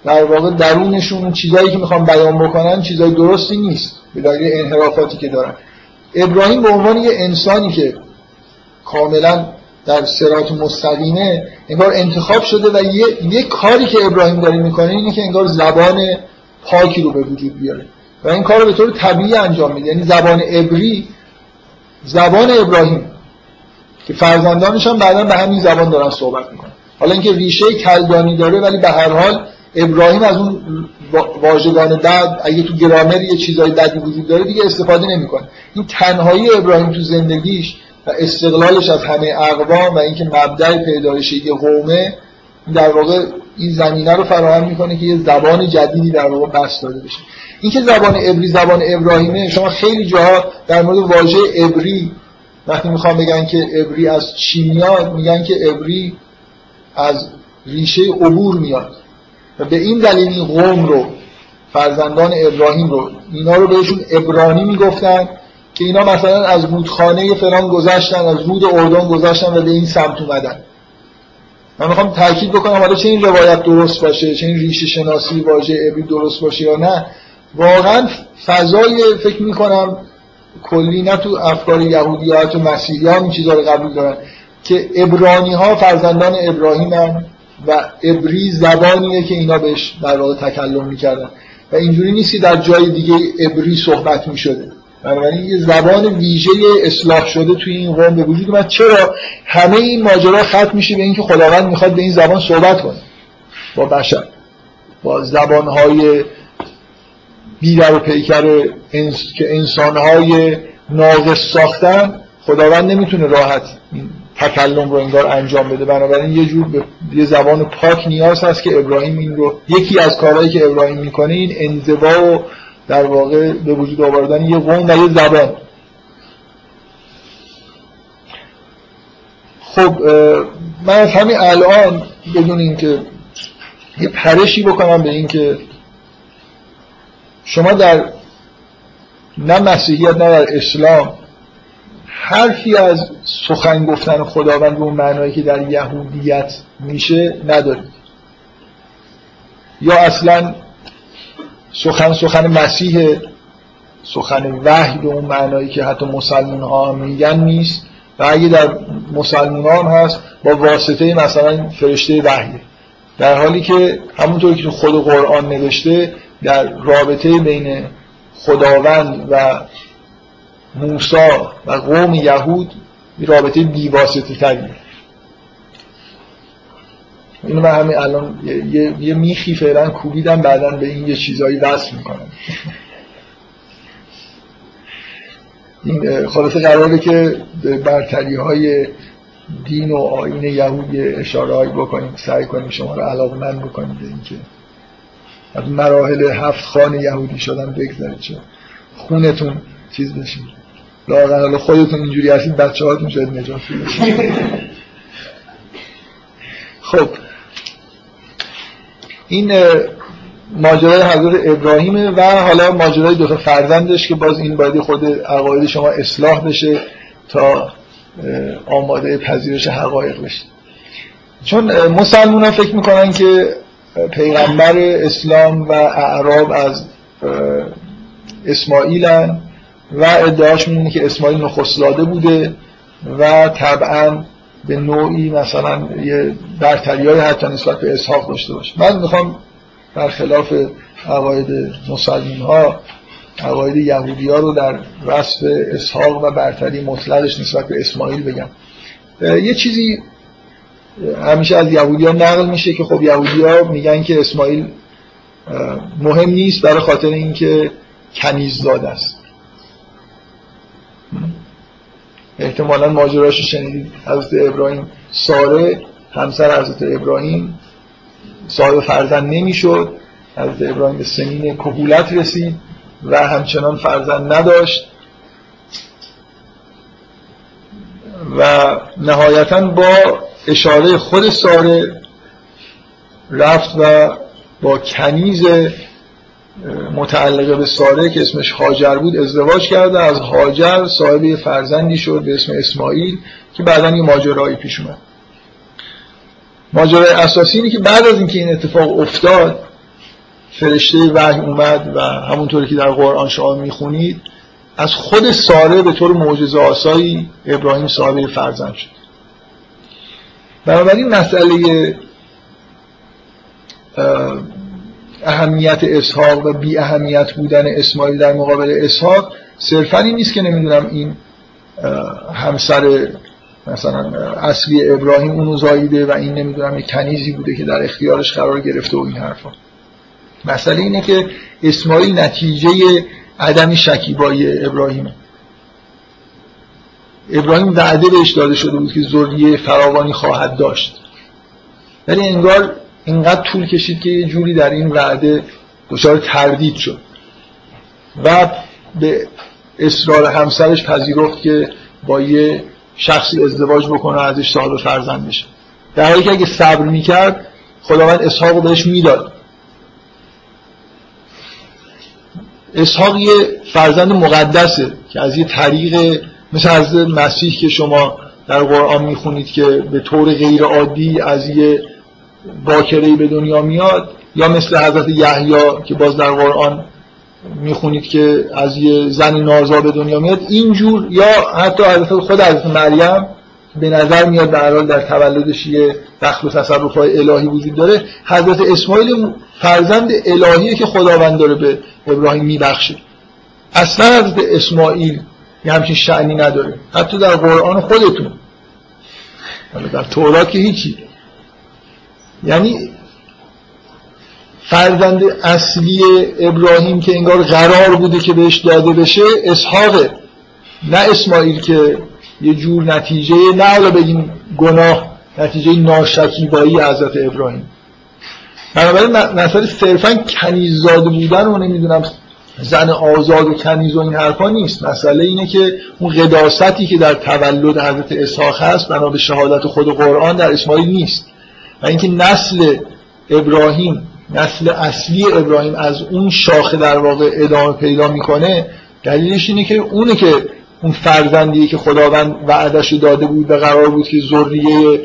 در واقع درونشون چیزایی که می‌خوان بیان بکنن چیزای درستی نیست به دلیل انحرافاتی که دارن. ابراهیم به عنوان یه انسانی که کاملا در سرات مستقیمه انگار انتخاب شده و یه, یه کاری که ابراهیم داره می‌کنه اینه که انگار زبان پاکی رو به وجود بیاره. و این کار رو به طور طبیعی انجام میده. یعنی زبان عبری زبان ابراهیم. که فرزندانش هم بعدا به همین زبان دارن صحبت می‌کنن. حالا اینکه ریشه کلدانی داره ولی به هر حال ابراهیم از اون واژگان بد اگه تو گرامر یه چیزای بدی وجود داره دیگه استفاده نمی‌کنه. این تنهایی ابراهیم تو زندگیش و استقلالش از همه اقوام و اینکه مبدع پیدایش یه قومه در واقع این زمینه رو فراهم می‌کنه که یه زبان جدیدی در واقع بس داده بشه. اینکه زبان ابری زبان ابراهیمه شما خیلی جاها در مورد واژه ابری وقتی می‌خوام بگن که ابری از چی میاد میگن که ابری از ریشه عبور میاد. و به این دلیل این قوم رو فرزندان ابراهیم رو اینا رو بهشون ابرانی می‌گفتن که اینا مثلا از رودخانه فلان گذشتن از رود اردن گذشتن و به این سمت اومدن. من می‌خوام تاکید بکنم حالا چه این روایت درست باشه چه این ریشه شناسی واژه ابری درست باشه یا نه. واقعا فضای فکر می‌کنم کلی نه تو افکار یهودیات و مسیحیان این چیزا رو قبول دارن. که ابرانی ها فرزندان ابراهیم و ابری زبانیه که اینا بهش در واقع تکلم می‌کردن. و اینجوری نیستی در جای دیگه عبری صحبت می شده بنابراین یه زبان ویژه اصلاح شده توی این قوم به وجود اومد. چرا؟ همه این ماجرا ختم میشه به اینکه خداوند می‌خواد به این زبان صحبت کنه. با بشر. با زبانهای بیدر و پیکر انس... که انسانهای ناقص ساختن خداوند نمی‌تونه راحت تکلم رو انگار انجام بده. بنابراین یه جور به یه زبان پاک نیاز هست که ابراهیم این رو یکی از کارهایی که ابراهیم می‌کنه این انزوا و در واقع به وجود آوردن یه قوم و یه زبان. خب من از همین الان بدون اینکه یه پرشی بکنم به اینکه شما در نه مسیحیت نه در اسلام حرفی از سخن گفتن خداوند به اون معنایی که در یهودیت میشه ندارید. یا اصلا سخن سخن مسیح سخن وحی به اون معنایی که حتی مسلمان ها میگن نیست و اگه در مسلمان هست با واسطه مثلا فرشته وحی در حالی که همونطوری که خود قرآن نوشته در رابطه بین خداوند و موسا و قوم یهود رابطه بیواسطه تریه اینو من همین الان یه, یه میخی فعلا کوبیدم بعدا به این یه چیزایی وصل می‌کنم. این خلاصه قراره که برتری های دین و آین یهود اشاره بکنیم سعی کنیم شما رو علاقه من بکنیم به اینکه از مراحل هفت خان یهودی شدن بگذارید چه؟ خونتون چیز بشین لاغر خودتون اینجوری هستید بچه هاتون شاید نجات خب. این ماجرای حضرت ابراهیمه و حالا ماجرای دو تا فرزندش که باز این باید خود عقاید شما اصلاح بشه تا آماده پذیرش حقایق بشه چون مسلمان فکر می‌کنن که پیغمبر اسلام و اعراب از اسماعیلن و ادعاش می‌دونه که اسماعیل نخستلاده بوده و طبعا به نوعی مثلا یه برتری های حتی نسبت به اسحاق داشته باشه. من می‌خوام برخلاف عقاید مسلمین ها عقاید یهودی ها رو در وصف اسحاق و برتری مطلقش نسبت به اسماعیل بگم. یه چیزی همیشه از یهودی ها نقل میشه که خب یهودی ها میگن که اسماعیل مهم نیست برای خاطر اینکه کنیز زاد است. احتمالا ماجراشو شنیدید. حضرت ابراهیم ساره همسر حضرت ابراهیم صاحب فرزند نمی‌شد. حضرت ابراهیم به سنین کهولت رسید و همچنان فرزند نداشت. و نهایتا با اشاره خود ساره رفت و با کنیز متعلقه به ساره که اسمش هاجر بود ازدواج کرده از هاجر صاحب فرزندی شد به اسم اسماعیل که بعدا یه ماجرایی پیش اومد. ماجرای اساسی اینه که بعد از اینکه این اتفاق افتاد فرشته وحی اومد و همونطوری که در قرآن شما می‌خونید از خود ساره به طور معجزه آسایی ابراهیم صاحب فرزند شد. بنابراین مسئله اهمیت اسحاق و بی اهمیت بودن اسماعیل در مقابل اسحاق صرفا این نیست که نمی‌دونم این همسر مثلا اصلی ابراهیم اونو زاییده و این نمی‌دونم یک کنیزی بوده که در اختیارش قرار گرفته و این حرفا. مسئله اینه که اسماعیل نتیجه عدم شکیبایی ابراهیمه. ابراهیم وعده بهش داده شده بود که ذریه فراوانی خواهد داشت. ولی انگار اینقدر طول کشید که یه جوری در این وعده دچار تردید شد. و به اصرار همسرش پذیرفت که با یه شخصی ازدواج بکنه و ازش صاحب فرزند بشه. در حالی که اگه صبر می‌کرد خداوند اسحاق رو بهش می‌داد. اسحاق یه فرزند مقدسه که از یه طریق مثل از مسیح که شما در قرآن می‌خونید که به طور غیر عادی از یه باکرهی به دنیا میاد یا مثل حضرت یحیی که باز در قرآن می‌خونید که از یه زن نازا به دنیا میاد اینجور یا حتی حضرت خود حضرت مریم به نظر میاد در حال در تولدش یه دخل و تصرف های الهی وجود داره. حضرت اسماعیل فرزند الهیه که خداوند داره به ابراهیم میبخشه. اصلا حضرت اسماعیل یه همچین شعنی نداره. حتی در قرآن خودتون. در تورات که هیچی. یعنی فرزند اصلی ابراهیم که انگار قرار بوده که بهش داده بشه اسحاقه نه اسماعیل که یه جور نتیجه نه حالا بگیم گناه نتیجه ناشکیبایی حضرت ابراهیم. بنابراین مسئله صرفا کنیززاده بودن رو نمی‌دونم زن آزاد و کنیز و این حرفا نیست. مسئله اینه که اون قداستی که در تولد حضرت اسحاق هست بنا به شهادت خود قرآن در اسماعیل نیست. و اینکه نسل ابراهیم نسل اصلی ابراهیم از اون شاخه در واقع ادامه پیدا می‌کنه دلیلش اینه که اونه که اون فرزندی که خداوند وعدش داده بود و قرار بود که ذریه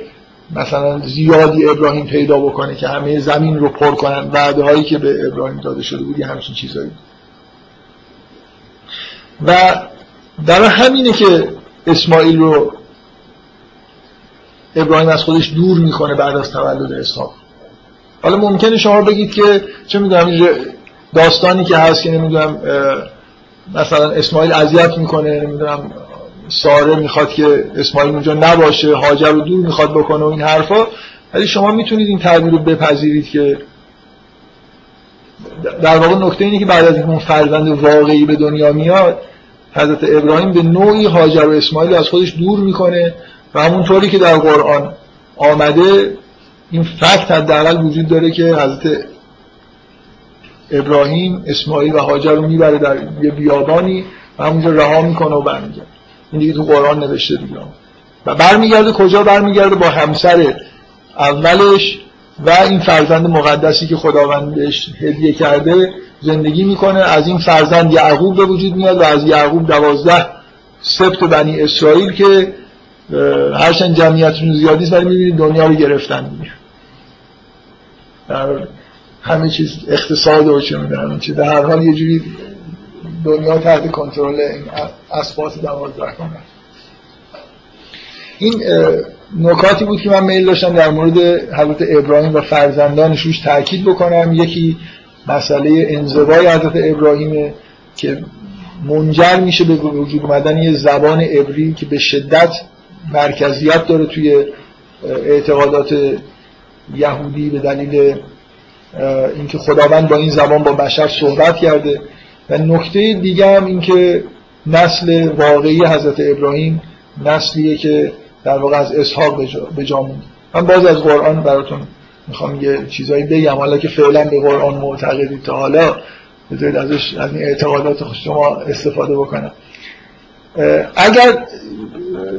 مثلا زیادی ابراهیم پیدا بکنه که همه زمین رو پر کنن وعده هایی که به ابراهیم داده شده بود همچین چیزایی و در همینه که اسماعیل رو ابراهیم از خودش دور می‌کنه بعد از تولد اسحاق. حالا ممکنه شما بگید که چه می‌دونم داستانی که هست که نمی‌دونم مثلا اسماعیل اذیت می‌کنه نمی‌دونم ساره می‌خواد که اسماعیل اونجا نباشه هاجر رو دور می‌خواد بکنه و این حرفا. ولی شما می‌تونید این تعبیر رو بپذیرید که در واقع نکته اینه که بعد از اون فرزند واقعی به دنیا میاد حضرت ابراهیم به نوعی هاجر و اسماعیل از خودش دور می‌کنه و همونطوری که در قرآن آمده این فکت حداقل وجود داره که حضرت ابراهیم اسماعیل و هاجر رو می‌بره در یه بیابانی و همونجا رها می‌کنه و برمیگرده. این دیگه تو قرآن نوشته دیگه. و برمیگرده کجا؟ برمیگرده با همسر اولش و این فرزند مقدسی که خداوند بهش هدیه کرده زندگی می‌کنه. از این فرزند یعقوب به وجود میاد و از یعقوب دوازده سبت بنی اسرائیل که هرچند جمعیتشون زیادی ولی می‌بینید دنیا رو گرفتن. دیگه همه چیز اقتصاد و چه می‌دونم چه در هر حال یه جوری دنیا تحت کنترل اسباط دوازده کنه. این نکاتی بود که من میل داشتم در مورد حضرت ابراهیم و فرزندانش روش تاکید بکنم. یکی مسئله انزوای حضرت ابراهیم که منجر میشه به وجود اومدن یه زبان عبری که به شدت مرکزیت داره توی اعتقادات یهودی به دلیل اینکه خداوند با این زبان با بشر صحبت کرده. و نکته دیگه هم این که نسل واقعی حضرت ابراهیم نسلیه که در واقع از اسحاق به جا من باز از قرآن براتون می‌خوام یه چیزایی بگم. حالا که فعلا به قرآن معتقدید تا حالا بذارید ازش از این اعتقادات شما استفاده بکنم. اگر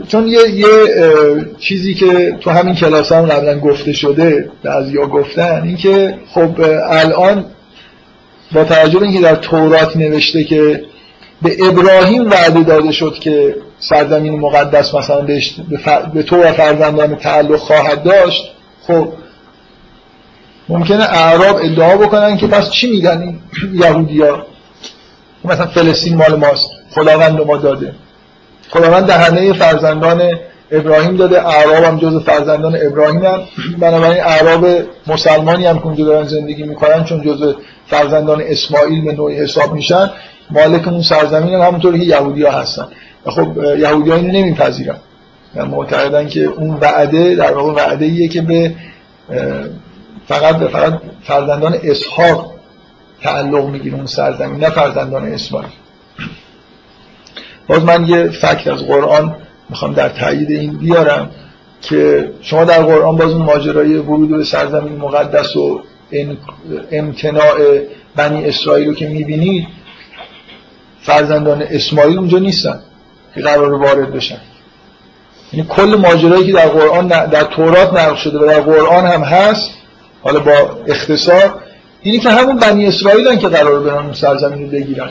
چون یه, یه چیزی که تو همین کلاس هم قبلا گفته شده از یا گفتن این که خب الان با توجه به اینکه در تورات نوشته که به ابراهیم وعده داده شد که سرزمین مقدس مثلا به تو و فرزندان تعلق خواهد داشت خب ممکنه اعراب ادعا بکنن که پس چی میگن این یهودی ها مثلا فلسطین مال ماست. خداوند ما داده. خداوند دهنه فرزندان ابراهیم داده. اعراب هم جز فرزندان ابراهیم هم. بنابراین اعراب مسلمانی هم که اونجا دارن زندگی می‌کنن چون جز فرزندان اسماعیل به نوعی حساب میشن مالک اون سرزمین هم همونطوری که یهودی ها هستن خب یهودی ها نمیپذیرن. معتقدن که اون وعده در واقع وعده ایه که به فقط به فقط فرزندان اسحاق تعلق می‌گیره اون سرزمین نه فرزندان اسماعیل. باز من یه فکت از قرآن می‌خوام در تایید این بیارم که شما در قرآن باز اون ماجرای ورود به سرزمین مقدس و امتناع بنی اسرائیل رو که می‌بینید فرزندان اسماعیل اونجا نیستن که قرار وارد بشن. یعنی کل ماجرایی که در قرآن در تورات نقل شده و در قرآن هم هست حالا با اختصار اینی که همون بنی اسرائیل که قرار برن اون سرزمین رو بگیرن.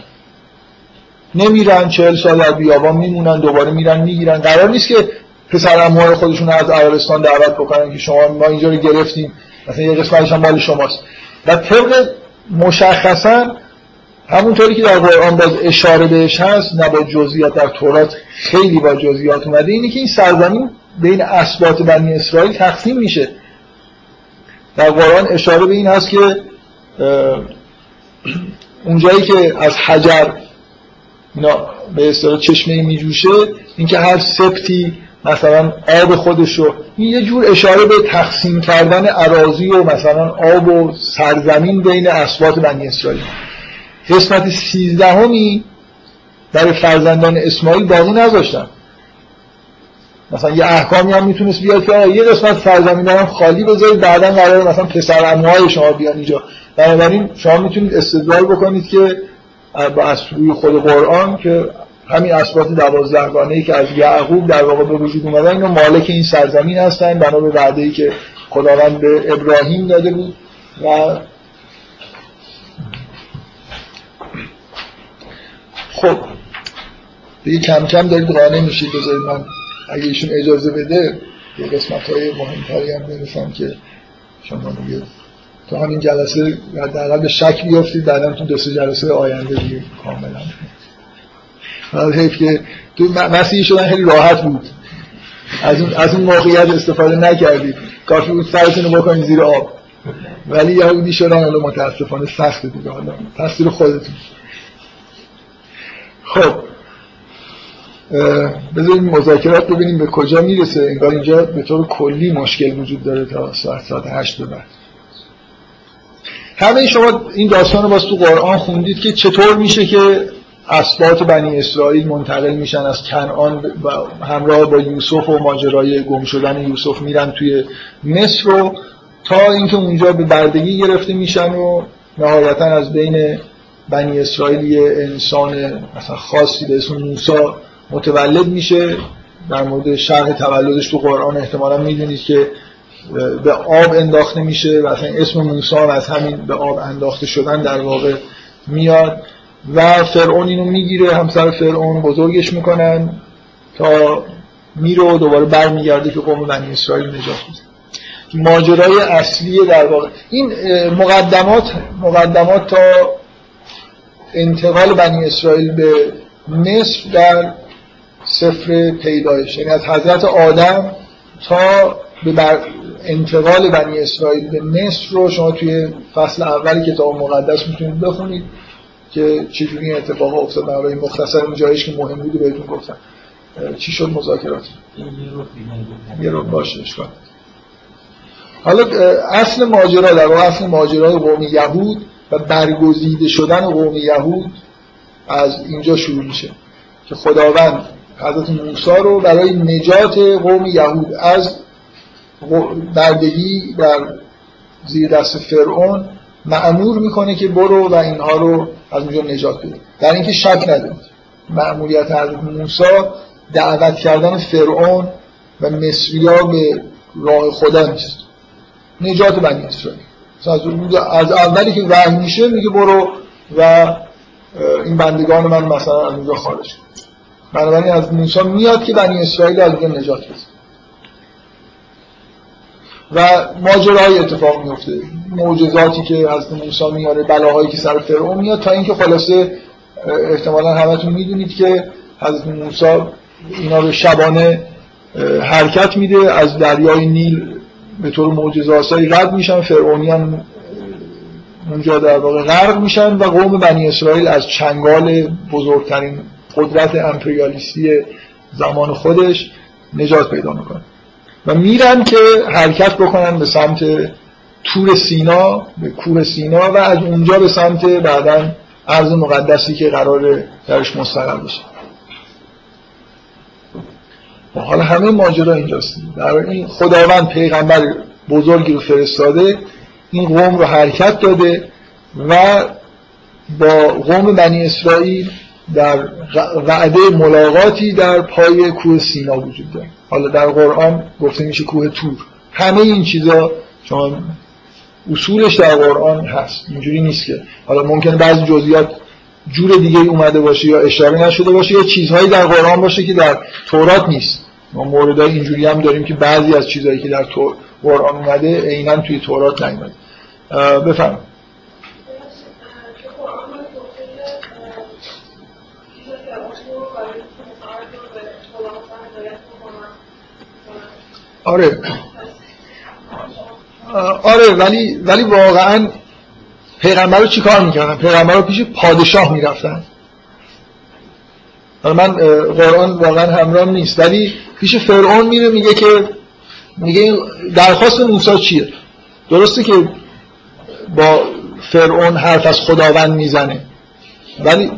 نمیرن چهل سال در بیابان میمونن دوباره میرن می‌گیرن. قرار نیست که پسر اموهای خودشون از عربستان دعوت بکنن که شما ما اینجا رو گرفتیم. مثلا یه قسمتش هم مال شماست. و طبق مشخصا همونطوری که در قرآن باز اشاره بهش هست نه با جزئیات در تورات خیلی با جزئیات اومده اینه که این سرزمین بین اسبات بنی اسرائیل تقسیم میشه. در قرآن اشاره به این هست که اونجایی که از حجر اینا به اصطلاح چشمه میجوشه اینکه هر سبتی مثلا آب خودشو این یه جور اشاره به تقسیم کردن عراضی و مثلا آب و سرزمین بین اسبات بنی اسرائیل. قسمت سیزدهمی برای فرزندان اسماعیل باقی نذاشتن. مثلا یه احکامی هم می‌تونست بیاد که یه قسمت سرزمین هم خالی بذارید بعدا قرار مثلا پسر عموهای شما بیان اینجا. بنابراین شما می‌تونید استدلال بکنید که از روی خود قرآن که همین اسبات دوازدهگانه ای که از یعقوب در واقع به وجود اومدن اینو مالک این سرزمین هستن بنا به وعده ای که خداوند به ابراهیم داده بود. و خب دیگه کم کم دارید قانع میشید بذارید من اگه ایشون اجازه بده یه قسمت های مهمتری هم برسم که شما دیگه تو همین جلسه حداقل به شک بیافتید بعدا تو دو سه جلسه آینده دیگه کاملا. حیف که تو مسیحی شدن خیلی راحت بود. از اون, از اون موقعیت استفاده نکردید کافی بود سرتون رو بکنید زیر آب. ولی یهودی شدن حالا متاسفانه سخت دیگه حالا تاثیر خودتون. خب بذاریم مذاکرات ببینیم به کجا می‌رسه. انگار اینجا به طور کلی مشکل وجود داره تا ساعت ساعت هشت بعد. همه شما این داستان رو تو قرآن خوندید که چطور میشه که اسبات بنی اسرائیل منتقل میشن از کنعان و همراه با یوسف و ماجرای گم شدن یوسف میرن توی مصر رو تا اینکه اونجا به بردگی گرفته میشن و نهایتا از بین بنی اسرائیل یه انسان مثلا خاصی به اسم موسا متولد میشه. در مورد شرح تولدش تو قرآن احتمالا می‌دونید که به آب انداخته میشه و اصلا اسم موسی از همین به آب انداخته شدن در واقع میاد و فرعون اینو می‌گیره. همسر فرعون بزرگش می‌کنن تا میره و دوباره برمیگرده که قوم بنی اسرائیل نجات میده ماجرای اصلی در واقع این مقدمات مقدمات تا انتقال بنی اسرائیل به مصر در سفر پیدایش. یعنی از حضرت آدم تا به بر انتقال بنی اسرائیل به مصر رو شما توی فصل اول کتاب مقدس می‌تونید بخونید که چجوری این اتفاق افتاد. برای مختصر اون جایش که مهم بود بهتون گفتم. چی شد مذاکرات؟ یه رو باشه اشکال حالا اصل ماجرا در واقع اصل ماجرای قوم یهود و برگزیده شدن قوم یهود از اینجا شروع میشه که خداوند حضرت موسی رو برای نجات قوم یهود از بردگی در زیر دست فرعون معمور می‌کنه که برو و اینها رو از اونجا نجات بده. در اینکه شک ندارید. معمولیت حضرت موسی دعوت کردن فرعون و مصریا به راه خدا نیست. نجات بنی اسرائیل. از اولی که وحی میشه میگه برو و این بندگان من مثلا از اونجا خارج بنابراین از موسی میاد که بنی اسرائیل از اونجا نجات بده و ماجرای اتفاق میفته معجزاتی که از موسی میاره بلاهایی که سر فرعون میاد تا اینکه خلاصه احتمالا همتون می‌دونید که حضرت موسی اینا رو شبانه حرکت میده. از دریای نیل به طور معجزه‌آسایی رد میشن. فرعونیان اونجا در واقع غرق میشن و قوم بنی اسرائیل از چنگال بزرگترین قدرت امپریالیستی زمان خودش نجات پیدا می‌کنه. و میرن که حرکت بکنن به سمت تور سینا به کوه سینا و از اونجا به سمت بعدا عرض مقدسی که قرار درش مستقر بشه. حالا همه ماجرا اینجاست. در این خداوند پیغمبر بزرگی رو فرستاده این قوم رو حرکت داده و با قوم بنی اسرائیل در وعده ملاقاتی در پای کوه سینا وجود داره. حالا در قرآن گفته میشه کوه تور. همه این چیزا شما اصولش در قرآن هست. اینجوری نیست که. حالا ممکنه بعضی جزئیات جور دیگه اومده باشه یا اشاره نشده باشه یا چیزهایی در قرآن باشه که در تورات نیست. ما موردهای اینجوری هم داریم که بعضی از چیزهایی که در قرآن اومده عینا توی تورات نیومده. بفهم آره. آره ولی ولی واقعا پیغمبر رو چیکار می‌کردن؟ پیغمبر رو پیش پادشاه می‌رفتن. من قرآن واقعا همراه نیست ولی پیش فرعون میره میگه که میگه درخواست موسی چیه؟ درسته که با فرعون حرف از خداوند می‌زنه ولی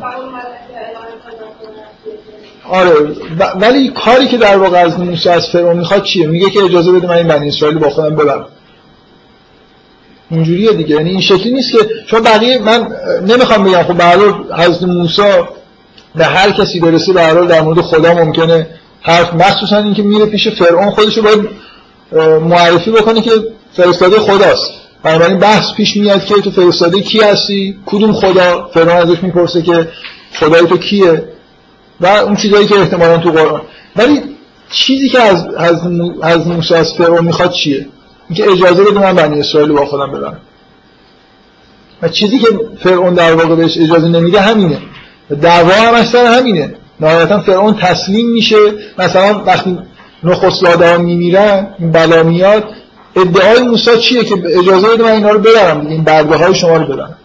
آره ولی کاری که در واقع از موسی از فرعون می‌خواد چیه؟ میگه که اجازه بده من این بنی اسرائیل با خودم ببرم. اینجوریه دیگه. یعنی این شکلی نیست که چون بقیه من نمی‌خوام بگم خب به حضرت موسی به هر کسی برسه هر در مورد خدا ممکنه حرف مخصوصا اینکه میره پیش فرعون خودش رو باید معرفی بکنه که فرستاده خداست. بنابراین بحث پیش میاد که تو فرستاده کی هستی؟ کدوم خدا؟ فرعون ازش می‌پرسه که خدای تو کیه؟ و اون چیزایی که احتمالا تو قرآن. ولی چیزی که از از از موسی از فرعون می‌خواد چیه؟ اینکه اجازه بده من بنی اسرائیل با خودم ببرم. و چیزی که فرعون در واقع بهش اجازه نمیده همینه. دعوا هم اصلا همینه. نهایتا فرعون تسلیم میشه. مثلا وقتی نخست ها میمیرن این بلا میاد ادعای موسی چیه که اجازه بده من اینا رو ببرم؟ دیگه این برده های شما رو ببرم.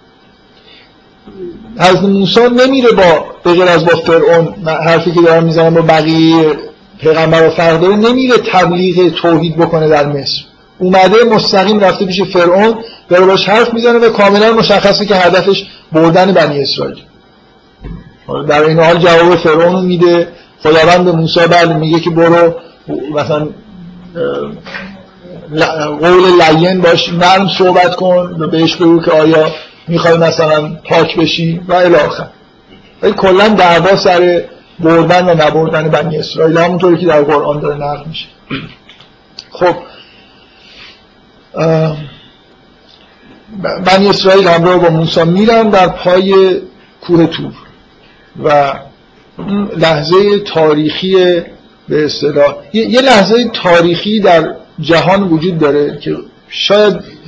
از موسی نمیره با به از با فرعون حرفی که دارم می‌زنم با بقیه پیغمبر و فرق داره نمیره تبلیغ توحید بکنه در مصر. اومده مستقیم رفته پیش فرعون داره باش حرف می‌زنه و کاملا مشخصه که هدفش بردن بنی اسرائیل. در این حال جواب فرعون میده. خداوند به موسی بله میگه که برو مثلا قول لین باش نرم صحبت کن و بهش بگو که آیا می‌خوای مثلا پاک بشی و الاخر ولی کلا دعوا سر بردن و نبردن بنی اسرائیل همونطوری که در قرآن داره نقل میشه. خب بنی اسرائیل همراه با موسی میرن در پای کوه تور و لحظه تاریخی به اصطلاح یه لحظه تاریخی در جهان وجود داره که شاید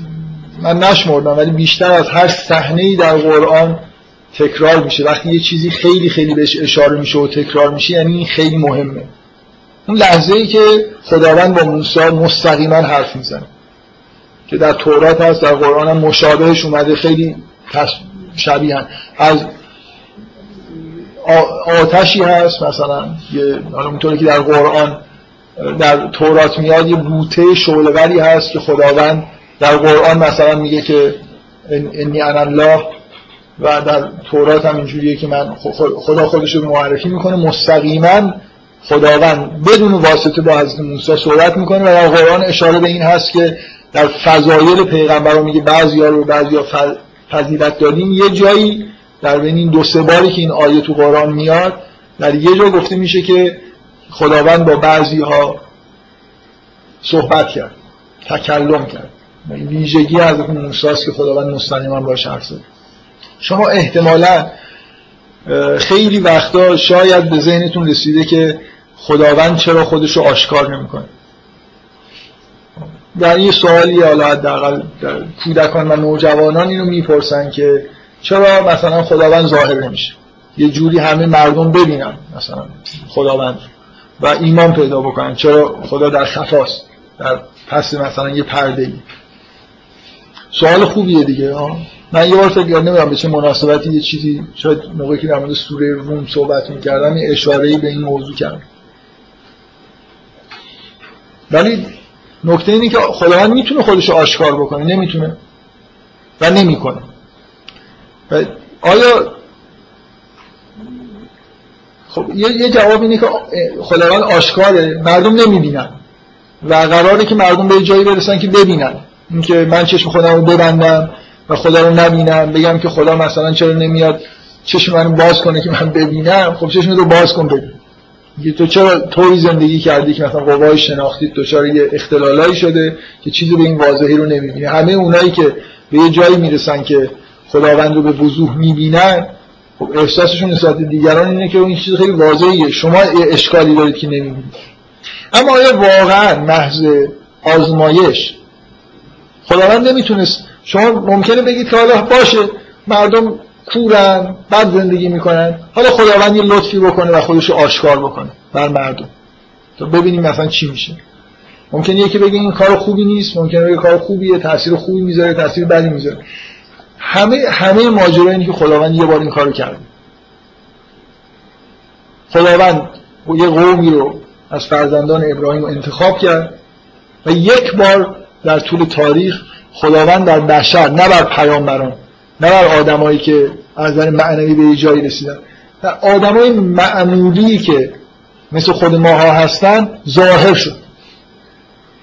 من نشمردم ولی بیشتر از هر صحنه در قرآن تکرار میشه. وقتی یه چیزی خیلی خیلی بهش اشاره میشه و تکرار میشه یعنی این خیلی مهمه. اون لحظه ای که خداوند با موسی مستقیما حرف می‌زنه که در تورات هست در قرآن هم مشابهش اومده خیلی شبیه از آتشی هست مثلا یه اونطوری که در قرآن در تورات میاد یه بوته شعله‌وری هست که خداوند در قرآن مثلا میگه که انی انا الله و در تورات هم اینجوریه که من خدا خودش رو معرفی می‌کنه مستقیما خداوند بدون واسطه با حضرت موسی صحبت می‌کنه و در قرآن اشاره به این هست که در فضایل پیغمبر میگه بعضی ها رو بعضی ها فضیلت دادیم. یه جایی در بین این دو سه باری که این آیه تو قرآن میاد در یه جا گفته میشه که خداوند با بعضی ها صحبت کرد تکلم کرد. ویژگی از موسی که خداوند مستقیما باش حرف شما احتمالا خیلی وقتا شاید به ذهنتون رسیده که خداوند چرا خودش رو آشکار نمی‌کنه. در یه سوالی حالا حداقل کودکان و نوجوانان اینو می‌پرسن که چرا مثلا خداوند ظاهر نمیشه؟ یه جوری همه مردم ببینن مثلا خداوند و ایمان پیدا بکنن چرا خدا در خفاست در پس مثلا یه پرده ای سوال خوبیه دیگه ها من یه بار فکر نمی‌دونم به چه مناسبتی یه چیزی شاید موقعی که در مورد سوره روم صحبت می‌کردم یه اشاره به این موضوع کردم. ولی نکته اینه که خداوند می‌تونه خودش آشکار بکنه نمی‌تونه و نمی‌کنه. آیا خب یه جواب اینه که خداوند آشکاره مردم نمی‌بینن و قراره که مردم به جایی برسن که ببینن. اینکه من چشم خودم رو ببندم و خدا رو نبینم بگم که خدا مثلا چرا نمیاد چشم منو باز کنه که من ببینم خب چشم رو باز کن ببین. تو چرا طوری زندگی کردی که مثلا قوای شناختی چرا یه اختلالایی شده که چیزی به این واضحی رو نمی‌بینی؟ همه اونایی که به یه جایی می‌رسن که خداوند رو به وضوح می‌بینن خب احساسشون نسبت دیگران اینه که اون چیز خیلی واضحیه. شما اشکالی دارید که نمی‌بینید. اما آیا واقعا محض آزمایش خداوند نمی‌تونست. شما ممکنه بگید که حالا باشه مردم کورن بد زندگی می‌کنن. حالا خداوند یه لطفی بکنه و خودش رو آشکار بکنه بر مردم. تا ببینیم مثلا چی میشه. ممکنه یکی بگه این کار خوبی نیست ممکنه بگه کار خوبیه تاثیر خوبی می‌ذاره تاثیر بدی می‌ذاره. همه همه ماجرا اینه که خداوند یه بار این کارو کرده. خداوند یه قومی رو از فرزندان ابراهیم انتخاب کرد و یک بار در طول تاریخ خداوند در بشر نه بر پیامبران نه بر آدمایی که از نظر معنوی به جایی رسیدن. در آدمای معمولی که مثل خود ماها هستن ظاهر شد.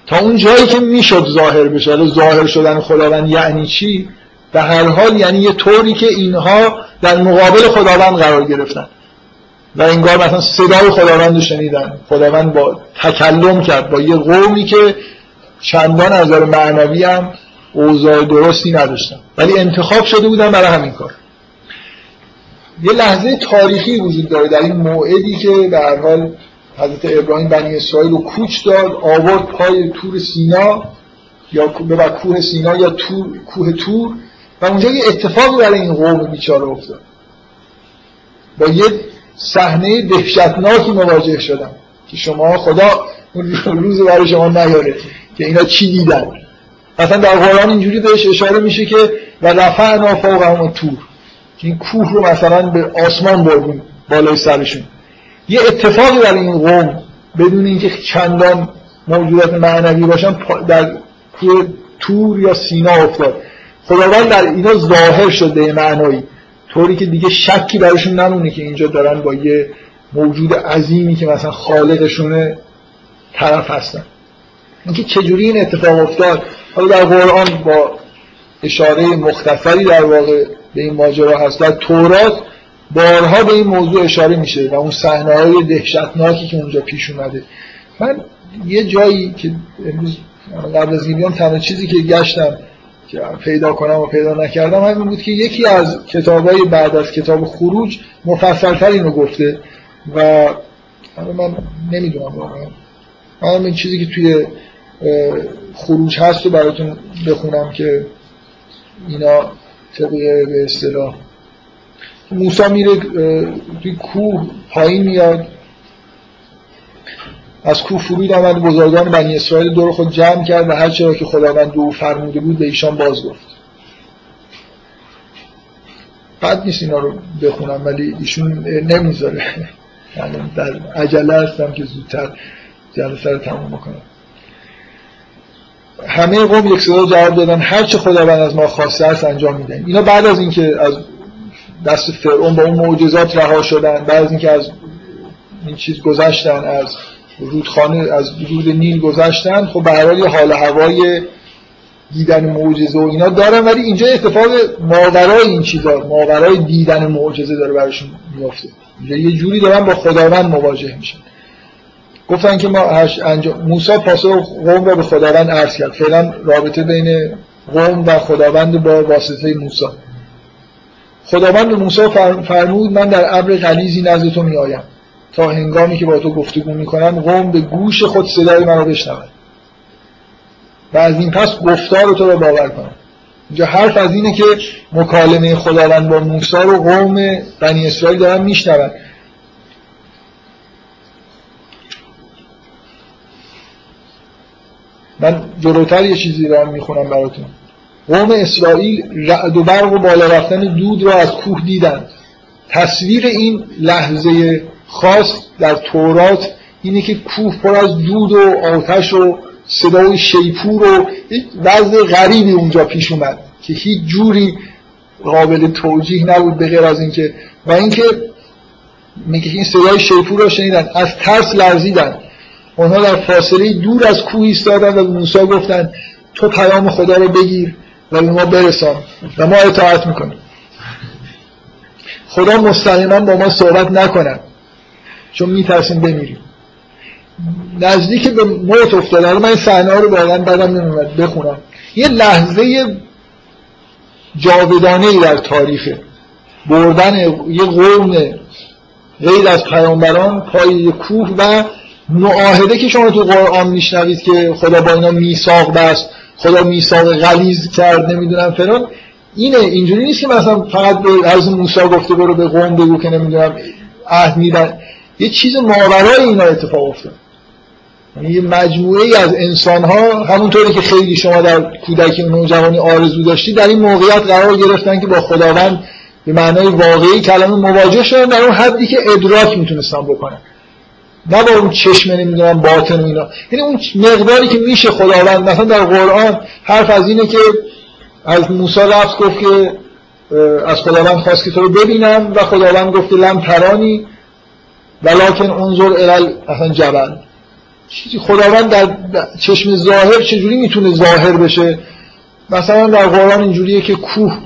تا اون جایی که می‌شد ظاهر بشه ظاهر شدن خداوند یعنی چی؟ به هر حال یعنی یه طوری که اینها در مقابل خداوند قرار گرفتن. و انگار مثلا صدای خداوند رو شنیدن. خداوند با تکلم کرد با یه قومی که چندان از نظر معنوی هم اوضاع درستی نداشتن ولی انتخاب شده بودن برای همین کار. یه لحظه تاریخی وجود داره در این موعدی که به هر حال حضرت ابراهیم بنی اسرائیل رو کوچ داد آورد پای تور سینا یا به کوه سینا یا تور، کوه تور و اونجا یه اتفاقی برای این قوم بیچاره افتاد. با یه صحنه دهشتناکی مواجه شدم که شما خدا روز برای شما نیاره. که اینا چی دیدن؟ مثلا در قرآن اینجوری بهش اشاره میشه که و رفعنا فوقهم تور که این کوه رو مثلا به آسمان بردیم بالای سرشون. یه اتفاقی در این قوم بدون اینکه چندان موجودات معنوی باشن در کوه تور یا سینا افتاد. خداوند در اینا ظاهر شده معنایی. طوری که دیگه شکی براشون نمونه که اینجا دارن با یه موجود عظیمی که مثلا خالقشونه طرف هستن. اینکه چجوری این اتفاق افتاد؟ حالا در قرآن با اشاره مختصری در واقع به این ماجرا هست. در تورات بارها به این موضوع اشاره میشه و اون صحنه های دهشتناکی که اونجا پیش اومده. من یه جایی که امروز قبل از این تنها چیزی که گشتم که پیدا کنم و پیدا نکردم همین بود که یکی از کتابای بعد از کتاب خروج مفصلتر اینو گفته و من نمی‌دونم واقعا. من این چیزی که توی خروج هست رو براتون بخونم که اینا طبقه به اصطلاح. موسا میره توی کوه پایین میاد. از کوه فرود آمد بزرگان بنی اسرائیل دور خود جمع کرد و هر چرا که خداوند او فرموده بود به ایشان باز گفت بد نیست اینا رو بخونم ولی ایشون نمی‌ذاره. یعنی در عجله هستم که زودتر جلسه رو تموم بکنم. همه قوم یک صدا جواب دادن. هر چه خداوند از ما خواسته است انجام می‌دهیم اینا بعد از اینکه از دست فرعون با اون معجزات رها شدن بعد از اینکه از این چیز گذشتن از رودخانه از رود نیل گذشتن خب به هر حال هوای دیدن معجزه و اینا دارن ولی اینجا اتفاق ماورای این چیزا ماورای دیدن معجزه داره براشون میافته. یه جوری دارن با خداوند مواجه میشن. گفتن که ما انجام موسی پاسخ قوم را به خداوند عرض کرد. فعلا رابطه بین قوم و خداوند با واسطه موسی. خداوند به موسی فرمود من در ابر غلیظی نزد تو میآیم. تا هنگامی که با تو گفتگو می‌کنم قوم به گوش خود صدای منو بشنود. و از این پس گفتار تو رو باور کنم. اینجا حرف از اینه که مکالمه خداوند با موسی رو قوم بنی اسرائیل دارن میشنون. من جلوتر یه چیزی رو می‌خونم براتون. قوم اسرائیل رعد و برق و بالا رفتن دود را از کوه دیدند. تصویر این لحظه خاص در تورات اینه که کوه پر از دود و آتش و صدای شیپور و وضع غریبی اونجا پیش اومد که هیچ جوری قابل توجیه نبود به غیر از اینکه و اینکه میگه این صدای شیپور رو شنیدن. از ترس لرزیدن. اونها در فاصله دور از کوه ایستادن و موسی گفتن تو پیام خدا رو بگیر و ما برسان و ما اطاعت می‌کنیم. خدا مستقیما با ما صحبت نکنن چون میترسیم بمیریم. نزدیک به موت افتاده. من این صحنه رو واقعا بعدم نمیاد بخونم. یه لحظه جاودانه ای در تاریخ بردن یه قوم غیر از پیامبران پای کوه و معاهده که شما تو قرآن میشنوید که خدا با اینا میثاق بست خدا میثاق غلیظ کرد نمی‌دونم فلان اینه اینجوری نیست که مثلا فقط به از موسی گفته برو به قوم بگو که نمی‌دونم عهد میدن یه چیز ماورای اینا اتفاق افتاد. یعنی یه مجموعه ای از انسان ها همونطوری که خیلی شما در کودکی نوجوانی آرزو داشتی در این موقعیت قرار گرفتن که با خداوند به معنای واقعی کلمه مواجه شدن در اون حدی که ادراک می‌تونستن بکنن. نه با اون چشم نمی‌دونم باطن اینا. یعنی اون مقداری که میشه خداوند مثلا در قرآن حرف از اینه که از موسی رفت گفت که از خداوند خواست که تو رو ببینم و خداوند گفت که لم ترانی ولکن انظر الال اصلا جبل. چیزی خداوند در چشم ظاهر چجوری می‌تونه ظاهر بشه؟ مثلا در قرآن اینجوریه که کوه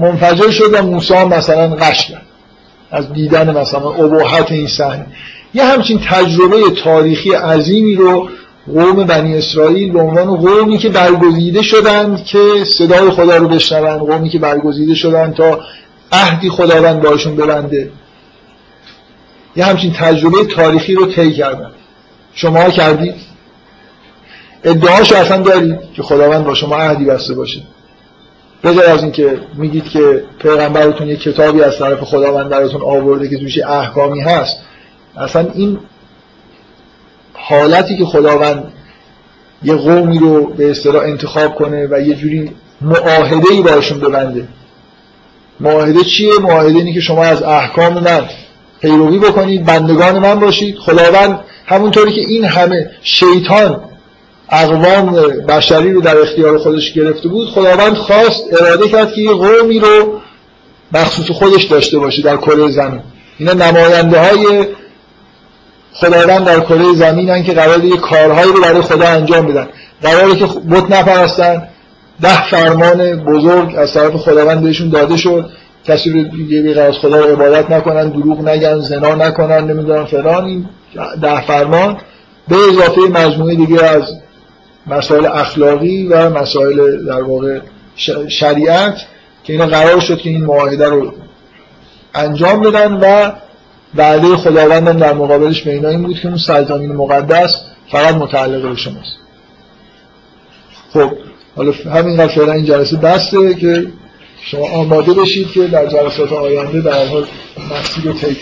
منفجر شد و موسی مثلا قش کرد. از دیدن مثلا ابهت این صحنه یه همچین تجربه تاریخی عظیمی رو قوم بنی اسرائیل به عنوان قومی که برگزیده شدند که صدای خدا رو بشنون قومی که برگزیده شدند تا عهدی خداوند باشون ببنده. یه همچین تجربه تاریخی رو طی کردن. شما کردید ادعاشو اصلا دارید که خداوند با شما عهدی بسته باشه. بجای از اینکه میگید که پیغمبرتون یه کتابی از طرف خداوند براتون آورده که توش احکامی هست. اصلا این حالتی که خداوند یه قومی رو به اصطلاح انتخاب کنه و یه جوری معاهده ای باشون ببنده. معاهده چیه؟ معاهده اینه که شما از احکام من پیروی بکنید بندگان من باشید. خداوند همونطوری که این همه شیطان اقوام بشری رو در اختیار خودش گرفته بود خداوند خواست اراده کرد که یه قومی رو مخصوص خودش داشته باشه در کره زمین. اینا نماینده های خداوند در کره زمین که قرار یه کارهایی رو برای خدا انجام بدن. قراره که بت نپرستن. ده فرمان بزرگ از طرف خداوند بهشون داده شد. کسی رو دیگه از خدا رو عبادت نکنن دروغ نگن زنا نکنن نمی‌دونم فلان. ده فرمان. به اضافه مجموعه دیگه از مسائل اخلاقی و مسائل در واقع شریعت که اینا قرار شد که این معاهده رو انجام بدن و وعده خداوندم در مقابلش به اینا این بود که اون سلطانین مقدس فقط متعلق به شماست. خب حالا همین فعلا این جلسه بسته که شما آماده بشید که در جلسات آینده در حال مسیر رو طی